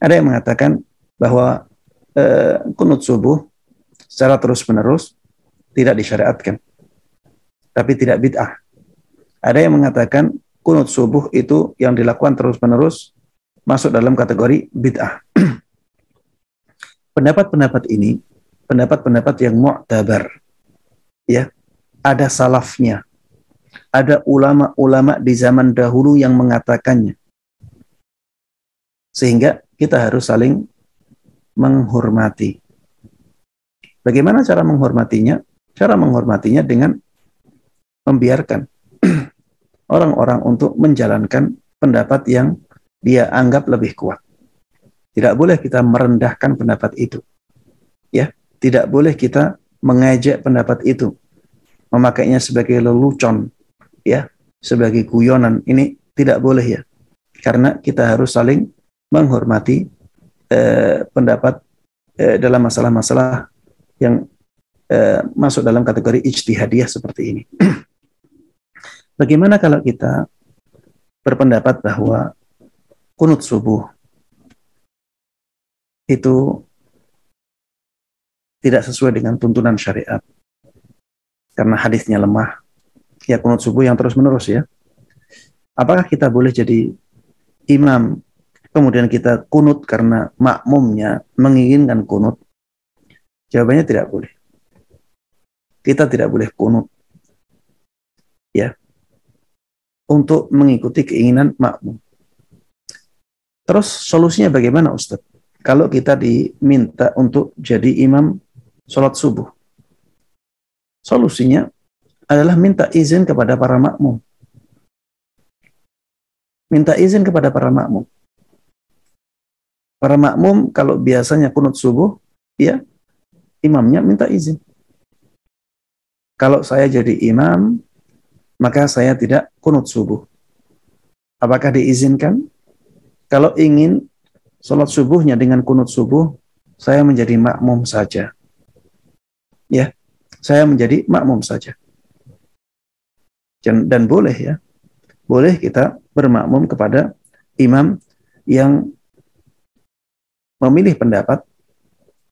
Ada yang mengatakan bahwa uh, kunut subuh secara terus-menerus tidak disyariatkan. Tapi tidak bid'ah. Ada yang mengatakan kunut subuh itu yang dilakukan terus-menerus masuk dalam kategori bid'ah. Pendapat-pendapat ini, pendapat-pendapat yang mu'tabar. Ya, ada salafnya. Ada ulama-ulama di zaman dahulu yang mengatakannya. Sehingga kita harus saling menghormati. Bagaimana cara menghormatinya? Cara menghormatinya dengan membiarkan orang-orang untuk menjalankan pendapat yang dia anggap lebih kuat. Tidak boleh kita merendahkan pendapat itu. Ya, tidak boleh kita mengejek pendapat itu. Memakainya sebagai lelucon, ya, sebagai guyonan. Ini tidak boleh ya. Karena kita harus saling menghormati eh, pendapat eh, dalam masalah-masalah yang eh, masuk dalam kategori ijtihadiyah seperti ini. Bagaimana kalau kita berpendapat bahwa kunut subuh itu tidak sesuai dengan tuntunan syariat karena hadisnya lemah ya kunut subuh yang terus menerus ya apakah kita boleh jadi imam kemudian kita kunut karena makmumnya menginginkan kunut Jawabannya tidak boleh. Kita tidak boleh kunut. Ya. Untuk mengikuti keinginan makmum. Terus solusinya bagaimana Ustaz? Kalau kita diminta untuk jadi imam sholat subuh. Solusinya adalah minta izin kepada para makmum. Minta izin kepada para makmum. Para makmum kalau biasanya kunut subuh, ya imamnya minta izin. Kalau saya jadi imam, maka saya tidak kunut subuh. Apakah diizinkan? Kalau ingin sholat subuhnya dengan kunut subuh, saya menjadi makmum saja. Ya, saya menjadi makmum saja. Dan, dan boleh ya, boleh kita bermakmum kepada imam yang memilih pendapat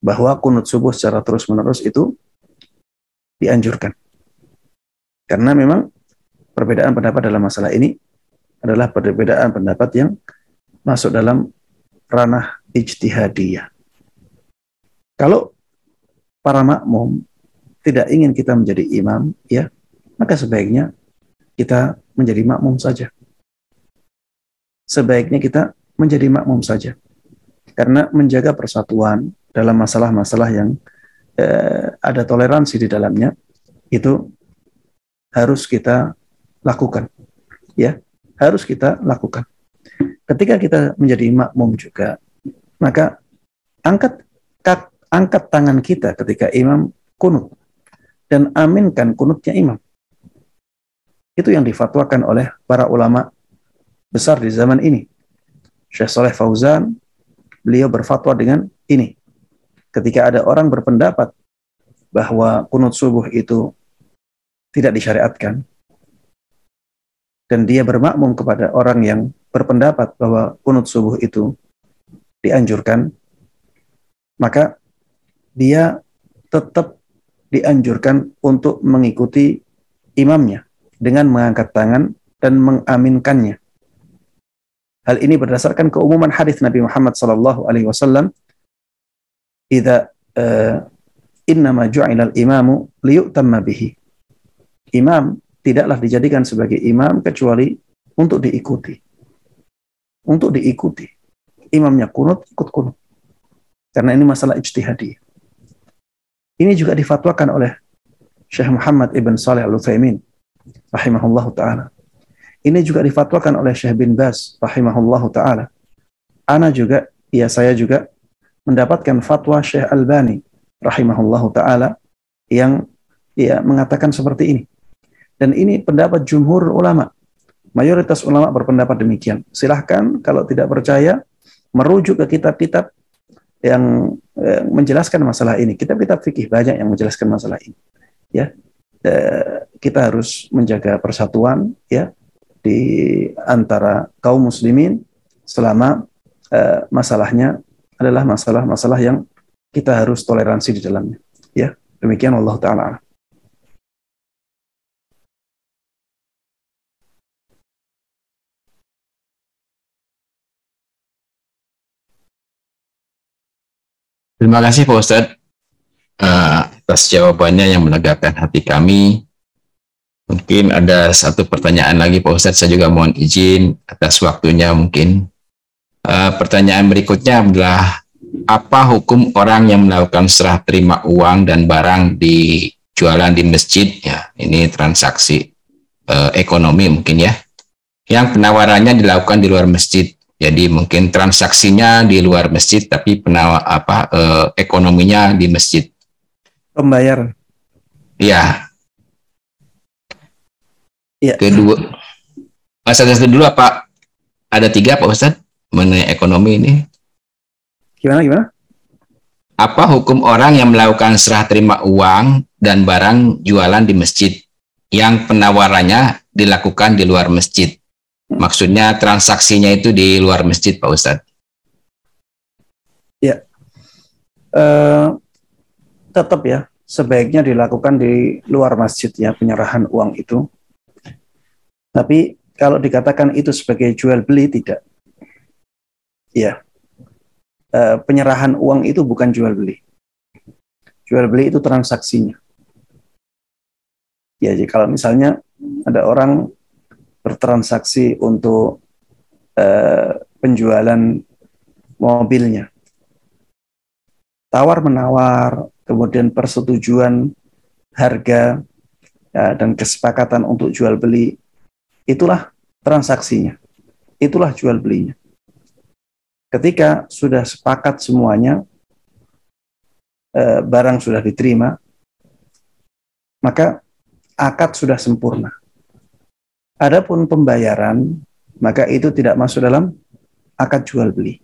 bahwa kunut subuh secara terus-menerus itu dianjurkan. Karena memang perbedaan pendapat dalam masalah ini adalah perbedaan pendapat yang masuk dalam ranah ijtihadiyah. Kalau para makmum tidak ingin kita menjadi imam, ya, maka sebaiknya kita menjadi makmum saja. Sebaiknya kita menjadi makmum saja. Karena menjaga persatuan dalam masalah-masalah yang eh, ada toleransi di dalamnya itu harus kita lakukan. Ya, harus kita lakukan. Ketika kita menjadi makmum juga, maka angkat angkat tangan kita ketika imam kunut dan aminkan kunutnya imam. Itu yang difatwakan oleh para ulama besar di zaman ini. Syekh Saleh Fauzan, beliau berfatwa dengan ini. Ketika ada orang berpendapat bahwa kunut subuh itu tidak disyariatkan, dan dia bermakmum kepada orang yang berpendapat bahwa kunut subuh itu dianjurkan, maka dia tetap dianjurkan untuk mengikuti imamnya dengan mengangkat tangan dan mengaminkannya. Hal ini berdasarkan keumuman hadis Nabi Muhammad sallallahu alaihi wasallam, "Idza uh, innama ju'ilal imamu liyutamma bihi." Imam tidaklah dijadikan sebagai imam kecuali untuk diikuti. Untuk diikuti. Imamnya kunut, ikut kunut. Karena ini masalah ijtihadi. Ini juga difatwakan oleh Syekh Muhammad Ibn Saleh Al-Uthaymin rahimahullah ta'ala. Ini juga difatwakan oleh Syekh bin Baz rahimahullah ta'ala. Ana juga, ya saya juga mendapatkan fatwa Syekh Albani rahimahullah ta'ala yang ya mengatakan seperti ini. Dan ini pendapat jumhur ulama. Mayoritas ulama berpendapat demikian. Silahkan kalau tidak percaya, merujuk ke kitab-kitab yang eh, menjelaskan masalah ini. Kitab-kitab fikih banyak yang menjelaskan masalah ini. Ya, eh, kita harus menjaga persatuan ya di antara kaum muslimin selama eh, masalahnya adalah masalah-masalah yang kita harus toleransi di dalamnya. Ya, demikian Allah taala. Terima kasih Pak Ustadz uh, atas jawabannya yang menegakkan hati kami. Mungkin ada satu pertanyaan lagi Pak Ustadz, saya juga mohon izin atas waktunya mungkin. Uh, pertanyaan berikutnya adalah apa hukum orang yang melakukan serah terima uang dan barang di jualan di masjid ya ini transaksi uh, ekonomi mungkin ya yang penawarannya dilakukan di luar masjid jadi mungkin transaksinya di luar masjid tapi penawa apa eh, ekonominya di masjid. Pembayaran. Iya. Iya. Kedua. Mas satu dulu apa? Ada tiga Pak Ustaz mengenai ekonomi ini. Gimana gimana? Apa hukum orang yang melakukan serah terima uang dan barang jualan di masjid yang penawarannya dilakukan di luar masjid? Maksudnya transaksinya itu di luar masjid, Pak Ustadz? Ya, uh, tetap ya sebaiknya dilakukan di luar masjid ya penyerahan uang itu. Tapi kalau dikatakan itu sebagai jual beli tidak. Ya, uh, penyerahan uang itu bukan jual beli. Jual beli itu transaksinya. Ya, jadi kalau misalnya ada orang bertransaksi untuk uh, penjualan mobilnya. Tawar menawar, kemudian persetujuan harga ya, dan kesepakatan untuk jual beli, itulah transaksinya, itulah jual belinya. Ketika sudah sepakat semuanya, eh, barang sudah diterima, maka akad sudah sempurna Adapun pembayaran, maka itu tidak masuk dalam akad jual beli.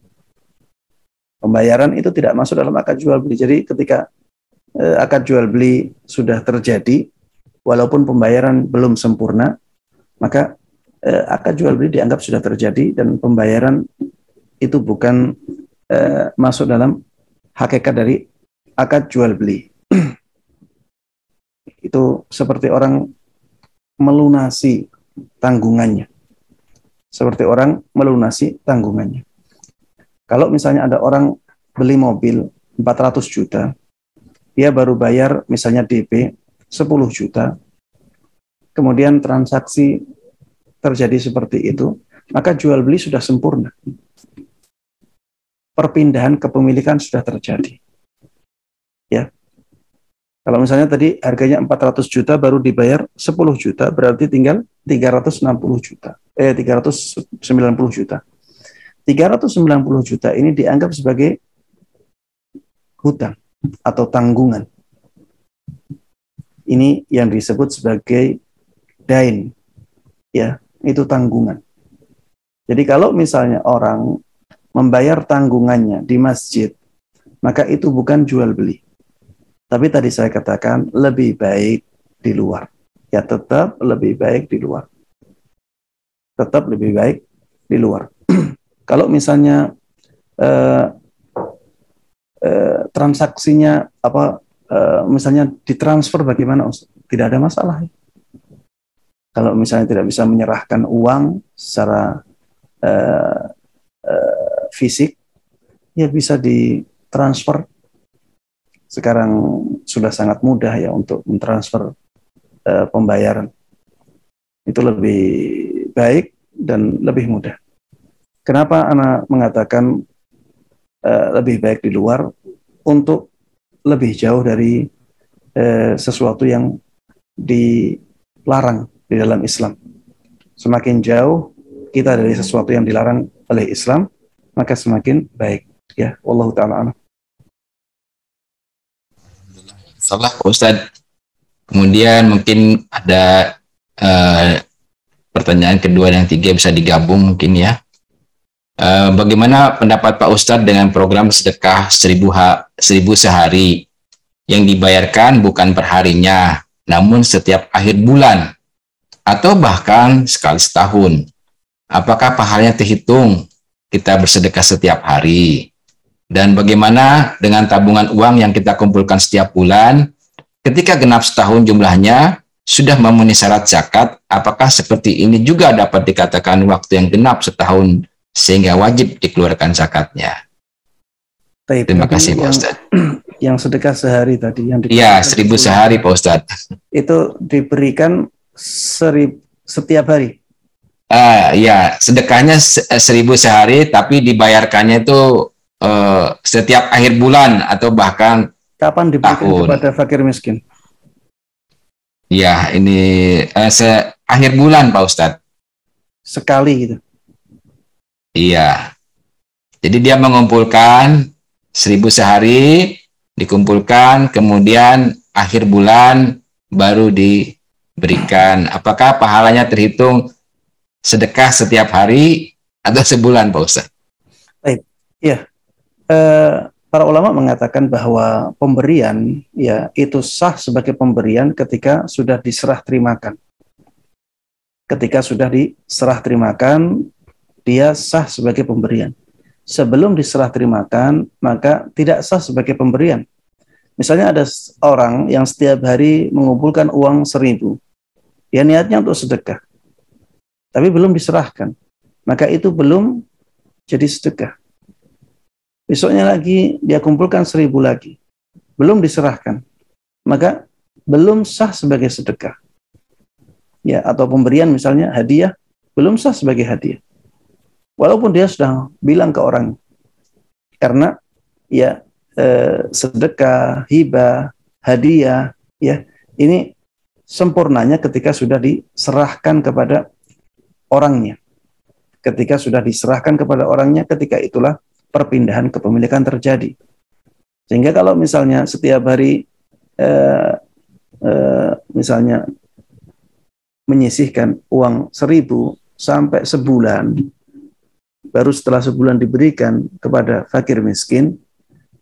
Pembayaran itu tidak masuk dalam akad jual beli. Jadi ketika eh, akad jual beli sudah terjadi, walaupun pembayaran belum sempurna, maka eh, akad jual beli dianggap sudah terjadi dan pembayaran itu bukan eh, masuk dalam hakikat dari akad jual beli. itu seperti orang melunasi tanggungannya. Seperti orang melunasi tanggungannya. Kalau misalnya ada orang beli mobil 400 juta, dia baru bayar misalnya DP 10 juta, kemudian transaksi terjadi seperti itu, maka jual beli sudah sempurna. Perpindahan kepemilikan sudah terjadi. Kalau misalnya tadi harganya 400 juta baru dibayar 10 juta, berarti tinggal 360 juta. Eh 390 juta. 390 juta ini dianggap sebagai hutang atau tanggungan. Ini yang disebut sebagai dain. Ya, itu tanggungan. Jadi kalau misalnya orang membayar tanggungannya di masjid, maka itu bukan jual beli. Tapi tadi saya katakan lebih baik di luar. Ya tetap lebih baik di luar. Tetap lebih baik di luar. Kalau misalnya eh, eh, transaksinya apa eh, misalnya ditransfer bagaimana Tidak ada masalah. Kalau misalnya tidak bisa menyerahkan uang secara eh, eh, fisik, ya bisa ditransfer. Sekarang sudah sangat mudah ya untuk mentransfer eh, pembayaran. Itu lebih baik dan lebih mudah. Kenapa anak mengatakan uh, lebih baik di luar untuk lebih jauh dari uh, sesuatu yang dilarang di dalam Islam. Semakin jauh kita dari sesuatu yang dilarang oleh Islam, maka semakin baik. Ya, Allah taala Salah Ustaz. Kemudian mungkin ada uh, pertanyaan kedua dan tiga bisa digabung mungkin ya. Uh, bagaimana pendapat Pak Ustadz dengan program sedekah seribu, ha seribu sehari yang dibayarkan bukan perharinya, namun setiap akhir bulan atau bahkan sekali setahun? Apakah pahalanya terhitung kita bersedekah setiap hari? Dan bagaimana dengan tabungan uang yang kita kumpulkan setiap bulan ketika genap setahun jumlahnya sudah memenuhi syarat zakat, apakah seperti ini juga dapat dikatakan waktu yang genap setahun sehingga wajib dikeluarkan zakatnya. Taib, Terima kasih Pak Ustaz. Yang sedekah sehari tadi yang Iya, seribu sehari Pak Ustaz. Itu diberikan seri, setiap hari. Ah, ya, sedekahnya seribu sehari, tapi dibayarkannya itu uh, setiap akhir bulan atau bahkan kapan diberikan tahun. kepada fakir miskin? Ya, ini uh, se akhir bulan Pak Ustadz. Sekali gitu. Iya. Jadi dia mengumpulkan seribu sehari, dikumpulkan, kemudian akhir bulan baru diberikan. Apakah pahalanya terhitung sedekah setiap hari atau sebulan, Pak Ustaz? Baik, ya. Eh, para ulama mengatakan bahwa pemberian ya itu sah sebagai pemberian ketika sudah diserah terimakan. Ketika sudah diserah terimakan dia sah sebagai pemberian. Sebelum diserah terimakan, maka tidak sah sebagai pemberian. Misalnya ada orang yang setiap hari mengumpulkan uang seribu. Dia niatnya untuk sedekah. Tapi belum diserahkan. Maka itu belum jadi sedekah. Besoknya lagi dia kumpulkan seribu lagi. Belum diserahkan. Maka belum sah sebagai sedekah. Ya, atau pemberian misalnya hadiah belum sah sebagai hadiah. Walaupun dia sudah bilang ke orang, karena ya eh, sedekah, hibah, hadiah, ya ini sempurnanya ketika sudah diserahkan kepada orangnya. Ketika sudah diserahkan kepada orangnya, ketika itulah perpindahan kepemilikan terjadi. Sehingga kalau misalnya setiap hari eh, eh, misalnya menyisihkan uang seribu sampai sebulan, baru setelah sebulan diberikan kepada fakir miskin,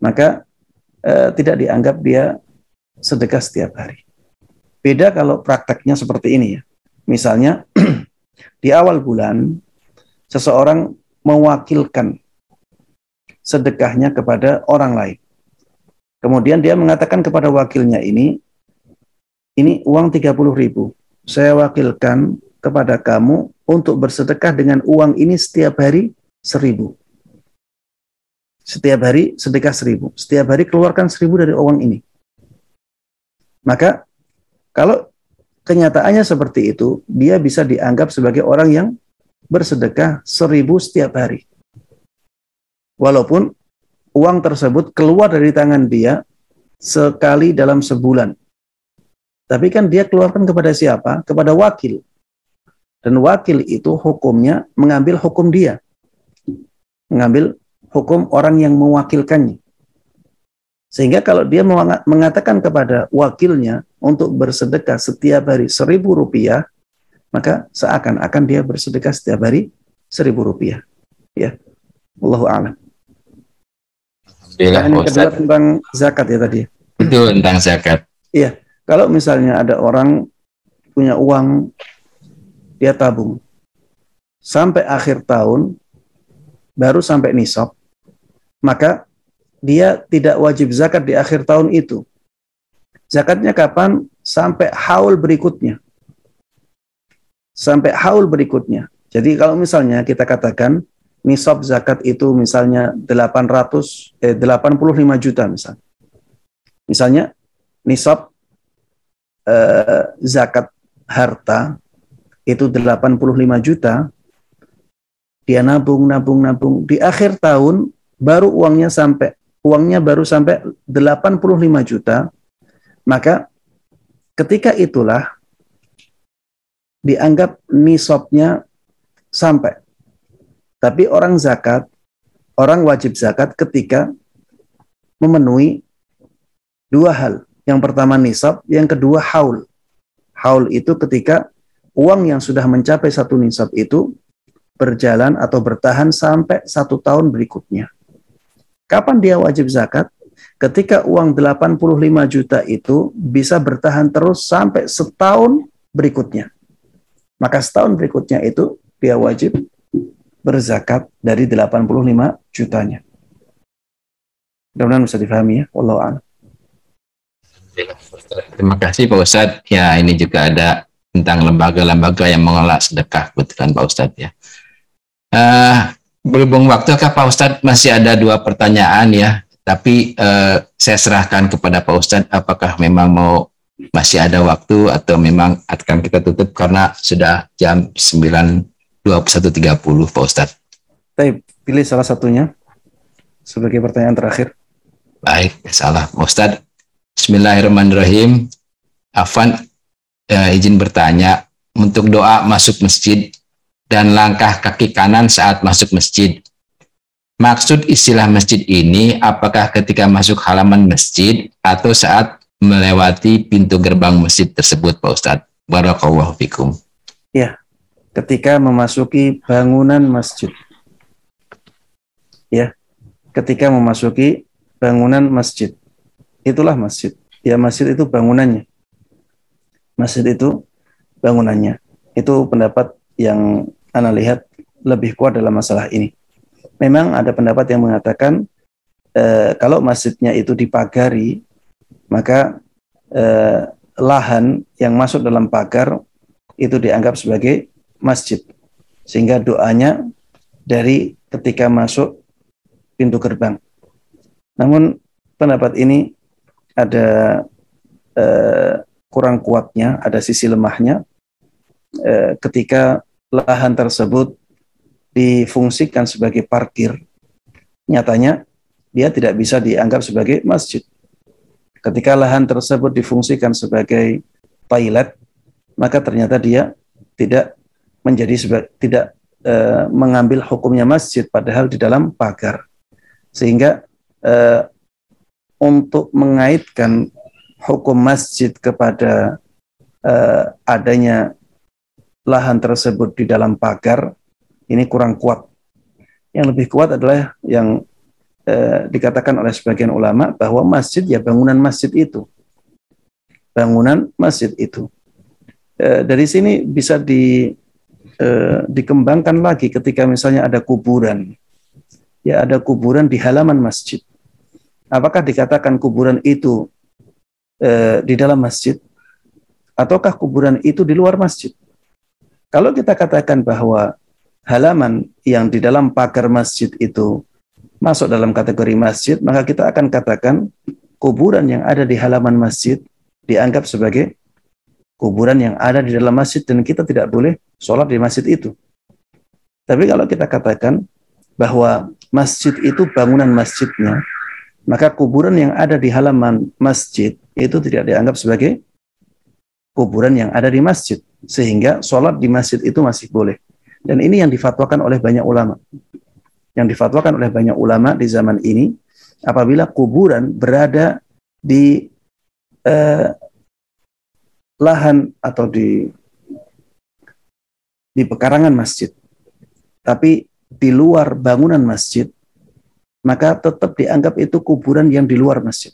maka eh, tidak dianggap dia sedekah setiap hari. Beda kalau prakteknya seperti ini ya. Misalnya di awal bulan seseorang mewakilkan sedekahnya kepada orang lain. Kemudian dia mengatakan kepada wakilnya ini, ini uang 30 ribu. Saya wakilkan kepada kamu untuk bersedekah dengan uang ini setiap hari seribu. Setiap hari sedekah seribu. Setiap hari keluarkan seribu dari uang ini. Maka kalau kenyataannya seperti itu, dia bisa dianggap sebagai orang yang bersedekah seribu setiap hari. Walaupun uang tersebut keluar dari tangan dia sekali dalam sebulan. Tapi kan dia keluarkan kepada siapa? Kepada wakil. Dan wakil itu hukumnya mengambil hukum dia. Mengambil hukum orang yang mewakilkannya. Sehingga kalau dia mengatakan kepada wakilnya untuk bersedekah setiap hari seribu rupiah, maka seakan-akan dia bersedekah setiap hari seribu rupiah. Ya, Allahu. Nah, ini kedua tentang zakat ya tadi. Itu tentang zakat. Iya, kalau misalnya ada orang punya uang dia tabung. Sampai akhir tahun, baru sampai nisab, maka dia tidak wajib zakat di akhir tahun itu. Zakatnya kapan? Sampai haul berikutnya. Sampai haul berikutnya. Jadi kalau misalnya kita katakan nisab zakat itu misalnya 800 eh 85 juta misalnya. Misalnya nisab eh, zakat harta itu 85 juta, dia nabung, nabung, nabung. Di akhir tahun baru uangnya sampai uangnya baru sampai 85 juta, maka ketika itulah dianggap nisabnya sampai. Tapi orang zakat, orang wajib zakat ketika memenuhi dua hal. Yang pertama nisab, yang kedua haul. Haul itu ketika uang yang sudah mencapai satu nisab itu berjalan atau bertahan sampai satu tahun berikutnya. Kapan dia wajib zakat? Ketika uang 85 juta itu bisa bertahan terus sampai setahun berikutnya. Maka setahun berikutnya itu dia wajib berzakat dari 85 jutanya. Mudah-mudahan bisa difahami ya. Wallahu Terima kasih Pak Ustadz. Ya ini juga ada tentang lembaga-lembaga yang mengelola sedekah kebetulan Pak Ustadz ya. Uh, berhubung waktu Pak Ustadz masih ada dua pertanyaan ya, tapi uh, saya serahkan kepada Pak Ustadz apakah memang mau masih ada waktu atau memang akan kita tutup karena sudah jam 9.21.30 Pak Ustadz. Baik, pilih salah satunya sebagai pertanyaan terakhir. Baik, salah Pak Ustadz. Bismillahirrahmanirrahim. Afan eh, izin bertanya untuk doa masuk masjid dan langkah kaki kanan saat masuk masjid. Maksud istilah masjid ini apakah ketika masuk halaman masjid atau saat melewati pintu gerbang masjid tersebut Pak Ustadz? Barakallahu fikum. Ya, ketika memasuki bangunan masjid. Ya, ketika memasuki bangunan masjid. Itulah masjid. Ya, masjid itu bangunannya masjid itu bangunannya. Itu pendapat yang Anda lihat lebih kuat dalam masalah ini. Memang ada pendapat yang mengatakan eh, kalau masjidnya itu dipagari, maka eh, lahan yang masuk dalam pagar itu dianggap sebagai masjid. Sehingga doanya dari ketika masuk pintu gerbang. Namun pendapat ini ada eh, kurang kuatnya, ada sisi lemahnya eh, ketika lahan tersebut difungsikan sebagai parkir. Nyatanya dia tidak bisa dianggap sebagai masjid. Ketika lahan tersebut difungsikan sebagai toilet, maka ternyata dia tidak menjadi tidak eh, mengambil hukumnya masjid padahal di dalam pagar. Sehingga eh, untuk mengaitkan hukum masjid kepada uh, adanya lahan tersebut di dalam pagar ini kurang kuat. Yang lebih kuat adalah yang uh, dikatakan oleh sebagian ulama bahwa masjid ya bangunan masjid itu. Bangunan masjid itu. Uh, dari sini bisa di uh, dikembangkan lagi ketika misalnya ada kuburan. Ya ada kuburan di halaman masjid. Apakah dikatakan kuburan itu e, di dalam masjid ataukah kuburan itu di luar masjid? Kalau kita katakan bahwa halaman yang di dalam pagar masjid itu masuk dalam kategori masjid, maka kita akan katakan kuburan yang ada di halaman masjid dianggap sebagai kuburan yang ada di dalam masjid dan kita tidak boleh sholat di masjid itu. Tapi kalau kita katakan bahwa masjid itu bangunan masjidnya, maka kuburan yang ada di halaman masjid itu tidak dianggap sebagai kuburan yang ada di masjid. Sehingga sholat di masjid itu masih boleh. Dan ini yang difatwakan oleh banyak ulama. Yang difatwakan oleh banyak ulama di zaman ini, apabila kuburan berada di eh, lahan atau di di pekarangan masjid, tapi di luar bangunan masjid, maka tetap dianggap itu kuburan yang di luar masjid.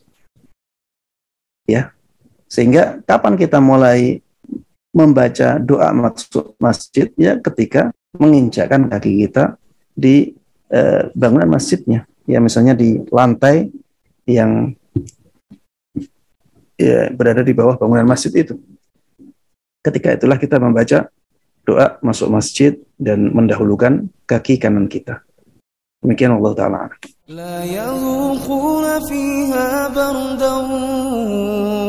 Ya, sehingga kapan kita mulai membaca doa masuk masjid ya ketika menginjakkan kaki kita di eh, bangunan masjidnya. Ya misalnya di lantai yang ya, berada di bawah bangunan masjid itu ketika itulah kita membaca doa masuk masjid dan mendahulukan kaki kanan kita demikian Allah taala لا يذوقون فيها بردا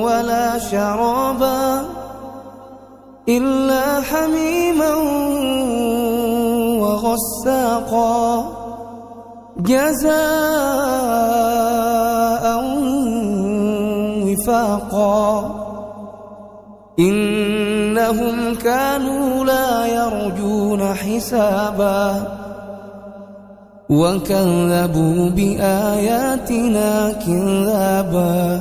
ولا شرابا إلا حميما وغساقا جزاء وفاقا إنهم كانوا لا يرجون حسابا وكذبوا بآياتنا كذابا